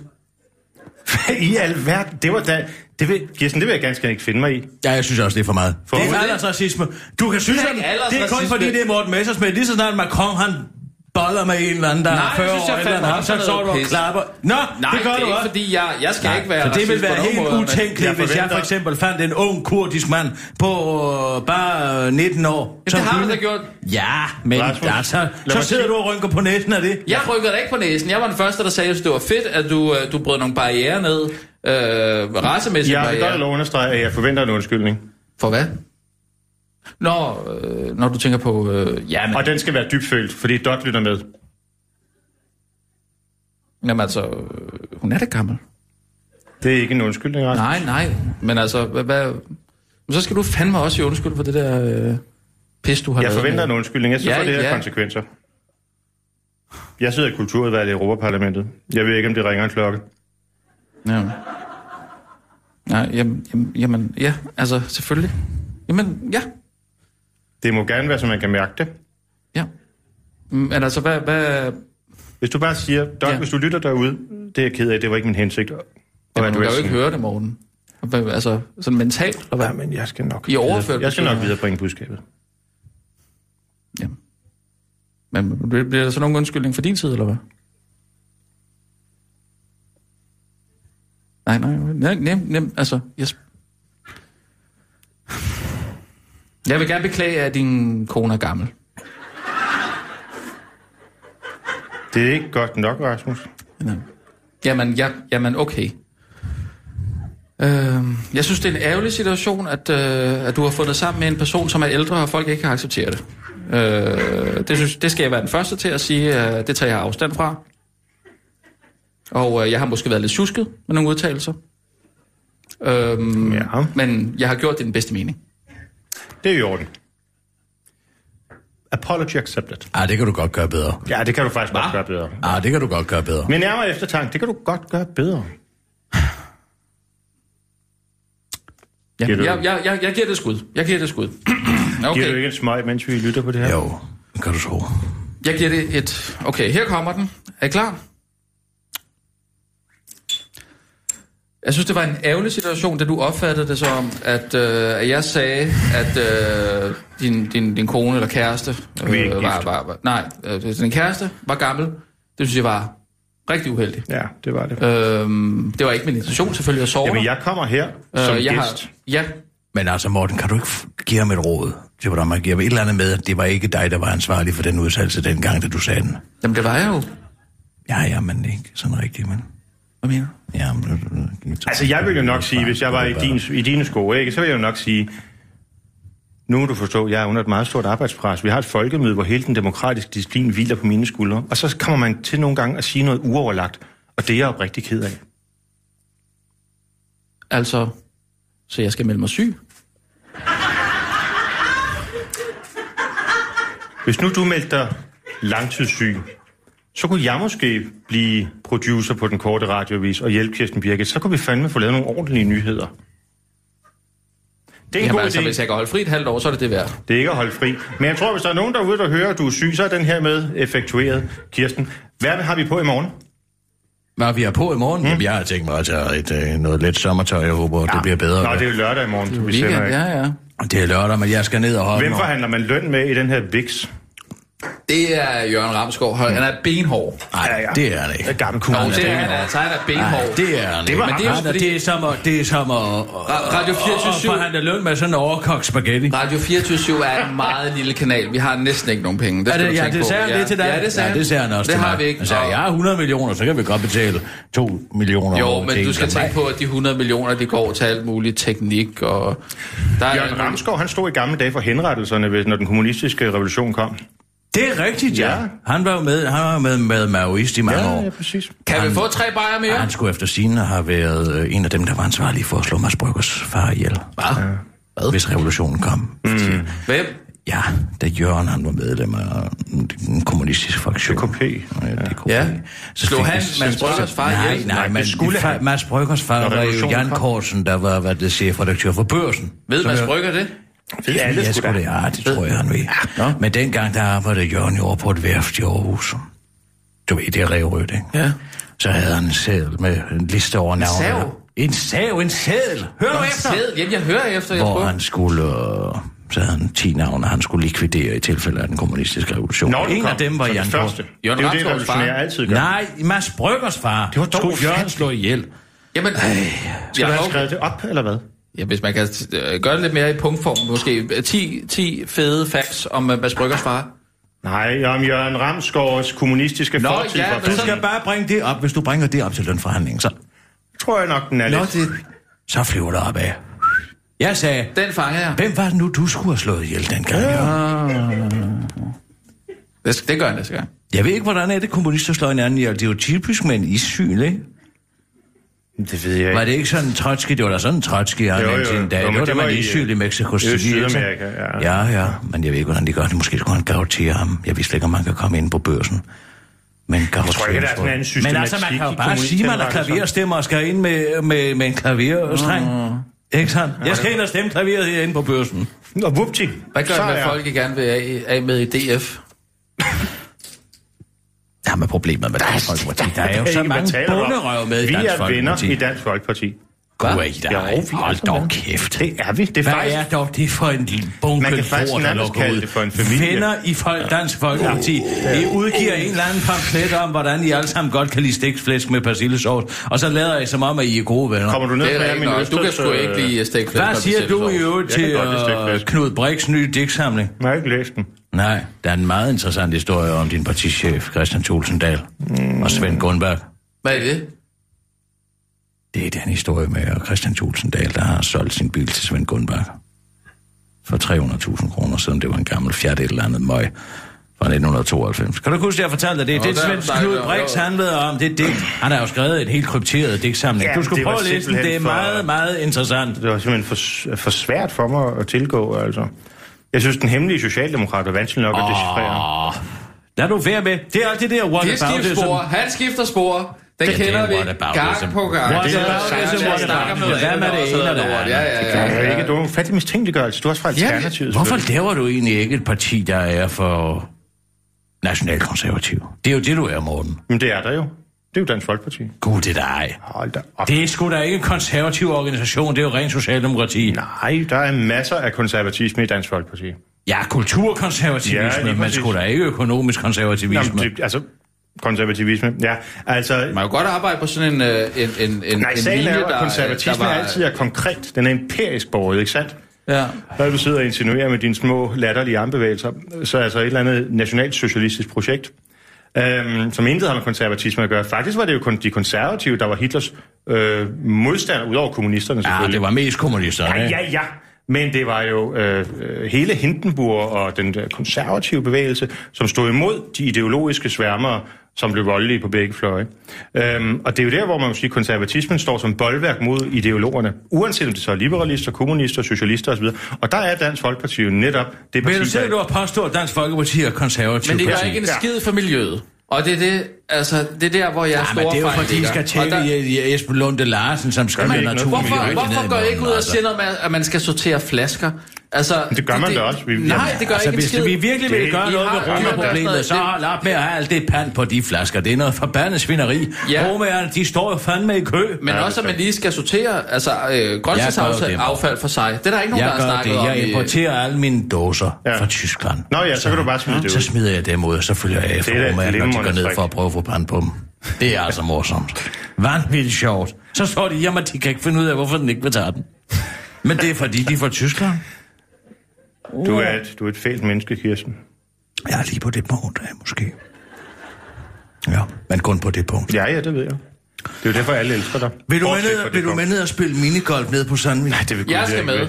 I alverden, det var da... Det vil, Kirsten, det vil jeg ganske ikke finde mig i. Ja, jeg synes også, det er for meget. For det er aldersracisme. Du kan synes, Det er at det er kun fordi, det er Morten Messersmith. Lige så snart Macron, han boller med en eller anden, der Nej, er det 40 synes år eller andet, så står du og klapper. Nå, Nej, det gør det du også. fordi jeg, jeg skal Nej, ikke være så det vil racist på være helt måde, utænkeligt, Jeg hvis jeg for eksempel fandt en ung kurdisk mand på øh, bare øh, 19 år. det har kunne- da gjort. Ja, men Rasmus, altså, så sidder du og rynker på næsen af det. Jeg rykkede dig ikke på næsen. Jeg var den første, der sagde, at det var fedt, at du, øh, du brød nogle barriere ned. Øh, racemæssige Jeg vil godt lov understrege, at jeg forventer en undskyldning. For hvad? Når, øh, når du tænker på... Øh, ja, men, Og den skal være dybfølt, fordi Dot lytter med. jamen, altså, øh, hun er da gammel. Det er ikke en undskyldning, Rasmus. Nej, nej. Men altså, hvad, hvad, men så skal du fandme også i undskyld for det der øh, pis, du har Jeg forventer en med. undskyldning. Jeg synes, ja, det her ja. konsekvenser. Jeg sidder i kulturudvalget i Europaparlamentet. Jeg ved ikke, om det ringer en klokke. Ja. Nej, jamen, jamen, jamen, ja, altså, selvfølgelig. Jamen, ja, Det må gerne være, så man kan mærke det. ja. Men altså, hvad, hvad, Hvis du bare siger, Dot, Ja. ja. hvis du lytter derude, det er jeg ked af, det var ikke min hensigt. Og jamen, du kan jo ikke høre det, Morten. Hvad, altså, sådan mentalt, eller hvad? Ja, men jeg skal nok, I overført jeg skal nok viderebringe budskabet. Ja. Men bliver bliver der så nogen undskyldning for din side, eller hvad? Nej, nej, nej, nem, nem, altså, yes. Jeg vil gerne beklage, at din kone er gammel. Det er ikke godt nok, Rasmus. Jamen, ja, jamen okay. Øh, jeg synes, det er en ærgerlig situation, at, øh, at du har fundet sammen med en person, som er ældre, og folk ikke kan acceptere det. Øh, det, synes, det skal jeg være den første til at sige, øh, det tager jeg afstand fra. Og øh, jeg har måske været lidt tjusket med nogle udtalelser. Øhm, Ja. Men jeg har gjort det i den bedste mening. Det er i orden. Apology accepted. Ah, det kan du godt gøre bedre. Ja, det kan du faktisk godt gøre bedre. Ah, det kan du godt gøre bedre. Men nærmere eftertanke, det kan du godt gøre bedre. Ja, Giver du- jeg, jeg, jeg, jeg giver det et skud. Jeg giver det et skud. Okay. Giver du ikke en smøg, mens vi lytter på det her? Jo, det kan du tro. Jeg giver det et... Okay, her kommer den. Er I klar? Jeg synes, det var en ærgerlig situation, da du opfattede det som, at, øh, at jeg sagde, at øh, din, din, din kone eller kæreste... Øh, Vi er ikke var, gift. var, var, nej, øh, din kæreste var gammel. Det synes jeg var rigtig uheldigt. Ja, det var det. Øhm, det var ikke min intention selvfølgelig at sove Jamen, jeg kommer her som øh, jeg gæst. Har, ja, Men altså, Morten, kan du ikke give ham et råd til, hvordan man giver et eller andet med, at det var ikke dig, der var ansvarlig for den udtalelse dengang, da du sagde den? jamen det var jeg jo. Ja, ja, men ikke sådan rigtigt, men... Hvad mener du? Ja, men... Altså, jeg vil jo nok sige, hvis jeg var i, din, i dine sko, ikke, så vil jeg jo nok sige, nu må du forstå, jeg er under et meget stort arbejdspres. Vi har et folkemøde, hvor hele den demokratiske disciplin hviler på mine skuldre. Og så kommer man til nogle gange at sige noget uoverlagt. Og det er jeg oprigtig ked af. Altså, så jeg skal melde mig syg? Hvis nu du meldte dig langtidssyg, så kunne jeg måske blive producer på den korte radiovis og hjælpe Kirsten Birgit. Så kunne vi fandme få lavet nogle ordentlige nyheder. Det er en Jamen god altså, idé. hvis jeg kan holde fri et halvt år, så er det det værd. Det er ikke at holde fri. Men jeg tror, hvis der er nogen derude, der hører, at du er syg, så er den her med effektueret. Kirsten, hvad har vi på i morgen? Hvad vi er på i morgen? Mm. Jamen, jeg har tænkt mig at tage et, øh, noget let sommertøj. Jeg håber, ja. det bliver bedre. Nå, det er jo lørdag i morgen, vi sender Weekend, ikke. ja, ja. Det er lørdag, men jeg skal ned og hoppe Hvem forhandler man løn med i den her VIX? Det er Jørgen Ramskov. Han er benhård. Nej, Ja, ja. det er det ikke. Gammel Nå, kommune. det er han altså. Han er benhård. Det er han Det var ikke. Men det er, fordi- det er som at, det er som at, Ra- Radio 24/7. at forhandle løn med sådan en overkogt spaghetti. Radio 24 er en meget lille kanal. Vi har næsten ikke nogen penge. Det Er skal det, du ja, tænke det på. sagde han det til dig? Ja, det sagde ja, det sagde han også Det til har mig. vi ikke. Han sagde, Og- jeg har 100 millioner, så kan vi godt betale 2 millioner. Jo, men du skal tænke på, at de 100 millioner, de går til alt muligt teknik, og... Der er Jørgen Ramskov, han stod i gamle dage for henrettelserne, hvis- når den kommunistiske revolution kom. Det er rigtigt, ja. Ja. Han var jo med, han var med, med Maoist i mange år. præcis. Kan vi Han- få tre bajer mere? Han skulle efter sine have været øh, en af dem, der var ansvarlig for at slå Mads Bryggers far ihjel. Hvad? Hvis revolutionen kom. Mm. Hvem? Ja, da Jørgen han var medlem af den kommunistiske fraktion. DKP. Ja, DKP. Ja. Så Slog fik han Mads Bryggers far Nej, nej, Nej, men det skulle han. Mads Bryggers far var jo Jan. Korsen, der var hvad det, chefredaktør for Børsen. Ved Mads Brygger det? Alle Ja, sgu sgu da. det, ja, det tror jeg, han ved. Nå. Men dengang, der arbejdede Jørgen jo over på et værft i Aarhus. Du ved, det er Revrødt, ikke? Ja. Så havde han en seddel med en liste over navne. sav? En sav, en seddel. Hør nu Nå, efter. sæd. Jamen, jeg hører efter, jeg Hvor prøver. han skulle... Øh, så havde han 10 navne, han skulle likvidere i tilfælde af den kommunistiske revolution. Når den en kom, af dem var det Jan første. Korsen. Det er jo det, Ramsgaards revolutionære far. altid gør. Nej, Mads Bryggers far. Det var dog Jørgen slå ihjel. Jamen, Skal ja, du have skrevet det op, eller hvad? Ja, hvis man kan øh, gøre det lidt mere i punktform, måske 10, 10 fede facts om uh, Mads Bryggers far. Nej, om Jørgen Ramsgaards kommunistiske Nå, fortid. ja, Du så? skal bare bringe det op. Hvis du bringer det op til lønforhandlingen, så, tror jeg nok, den er Nå, lidt. det, så flyver det op af. Jeg sagde, den fanger jeg. hvem var det nu, du skulle have slået ihjel dengang? Ja. Det, det gør jeg næste gang. Jeg ved ikke, hvordan er det, kommunister slår hinanden ihjel. Det er jo typisk med en issyn, ikke? Det ved jeg ikke. Var det ikke sådan en Trotsky? Det var da sådan en Trotsky, han Jo, jo, sin dag. Jo, det var det da man i, i Mexico det er City. ikke Sydamerika, sandt? ja. Ja, ja. Men jeg ved ikke, hvordan de gør det. Måske skulle han gautere ham. Jeg vidste ikke, om man kan komme ind på børsen. Men Jeg tror ikke, der er sådan en Men altså, man kan jo bare sige, at man er klaverstemmer og skal ind med, med, med en klaverstreng. Ikke sandt? Jeg skal ind og stemme klaveret herinde på børsen. Og vupti. Hvad gør så det med er- folk, I gerne vil af, af med i DF? Der med problemet med Dansk Folkeparti. Der er jo så mange bunderøv med i Vi Dansk er venner Folkeparti. i Dansk Folkeparti. Gud, er I der? Ja, vi Hold dog kæft. Det er vi. Det er Hvad faktisk... er dog det for en lille bunke Man lort, der lukker ud? det for en familie. Venner i folk, Dansk Folkeparti. I udgiver en eller anden pamflet om, hvordan I alle sammen godt kan lide stikflæsk med persillesovs, og så lader I som om, at I er gode venner. Kommer du ned Det er med min. Du kan sgu øh, ikke lide stikflæsk. Hvad siger du i øvrigt til stikflæsk. Knud Brix nye digtsamling? Jeg har ikke læst den. Nej, der er en meget interessant historie om din partichef, Christian Tulsendal, mm. og Svend Gunnberg. Hvad er det? Det er den historie med Christian Tulsendal, der har solgt sin bil til Svend Gunnberg. For 300.000 kroner, selvom det var en gammel Fiat et eller andet møg fra 1992. Kan du huske, at jeg fortalte dig det? Nå, det er Svend Knud Brix handlede om. Det er digt. Han har jo skrevet en helt krypteret digtsamling. Ja, du skulle prøve at læse den. Det er for- meget, meget interessant. Det var simpelthen for, for svært for mig at tilgå, altså. Jeg synes, den hemmelige socialdemokrat er vanskelig nok at decifrere. Lad du være med. Det er alt det der Det er whataboutism. skiftspor. Han skifter spor. Den Det er kender det, vi gang på gang. Whataboutism, Det er snakker om noget Hvad med andet, det ene og det lort. Ja, ja, Det ja. er ikke, du er en fattig mistænkeliggørelse. Du er også fra Alternativet. Hvorfor laver du egentlig ikke et parti, der er for nationalkonservativ? Det er jo det, du er, Morten. Men det er der jo. Det er jo Dansk Folkeparti. Gud, det er dig. Hold da op. Det er sgu da ikke en konservativ organisation, det er jo ren socialdemokrati. Nej, der er masser af konservatisme i Dansk Folkeparti. Ja, kulturkonservativisme, Ja, men sgu da ikke økonomisk konservativisme. Jamen, det, altså, konservativisme, ja. Altså, Man kan jo godt arbejde på sådan en, øh, en, en, en, nej, en sagen linje, er at konservatisme der var, altid er konkret. Den er empirisk borget, ikke sandt? Ja. Hvad du sidder og insinuerer med dine små latterlige armbevægelser, så er altså et eller andet nationalsocialistisk projekt, øhm, som intet har med konservatisme at gøre. Faktisk var det jo kun de konservative, der var Hitlers øh, modstander, udover kommunisterne Ja, selvfølgelig. det var mest kommunisterne, Ja, ja, ja. Men det var jo øh, øh, hele Hindenburg og den der konservative bevægelse, som stod imod de ideologiske sværmere som blev voldelige på begge fløje. Øhm, og det er jo der, hvor man må sige, at konservatismen står som boldværk mod ideologerne, uanset om det så er liberalister, kommunister, socialister osv. Og der er Dansk Folkeparti jo netop det parti, Vil du se, der- du har påstået, at Dansk Folkeparti er konservativ Men det gør ikke en skid for miljøet. Og det er det, altså, det er der, hvor jeg Ja, men det er jo fordi, I skal tælle der, Esben Lunde Larsen, som skal med natur. for Hvorfor, hvorfor går I ikke ud og siger at man skal sortere flasker? Altså, Det gør man da også. Vi- nej, det gør altså, ikke hvis skid. vi virkelig vil Det- gøre noget ved romerproblemet, så sådan- lad med at have alt det pand på de flasker. Det er noget forbandet svineri. Ja. Romerne, de står jo fandme i kø. Men Ja, også, at det man lige skal sortere altså, øh, grøntsagsaffald det. affald for sig. Det er der ikke nogen, Jeg der har snakket det. om. Jeg i- importerer alle mine dåser Ja. fra Tyskland. Nå ja, så kan du bare smide det Så ud. smider jeg dem ud, og så følger jeg efter Det er romerne, når de går ned for at prøve at få pand på dem. Det er altså morsomt. Vanvittigt sjovt. Så står de, jamen de kan ikke finde ud af, hvorfor den ikke vil tage den. Men det er fordi, de er fra Tyskland. Du er et, du er et fælt menneske, Kirsten. Ja, lige på det punkt, ja, måske. Ja, men kun på det punkt. Ja, ja, det ved jeg. Det er jo derfor, alle elsker dig. Vil du, med Bortset det vil du med ned og spille minigolf ned på Sandvig? Nej, det vil Jeg Gud skal ikke med.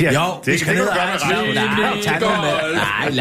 Ja, jo, det vi skal ned og med. Rasmus. Nej, tak med. Nej,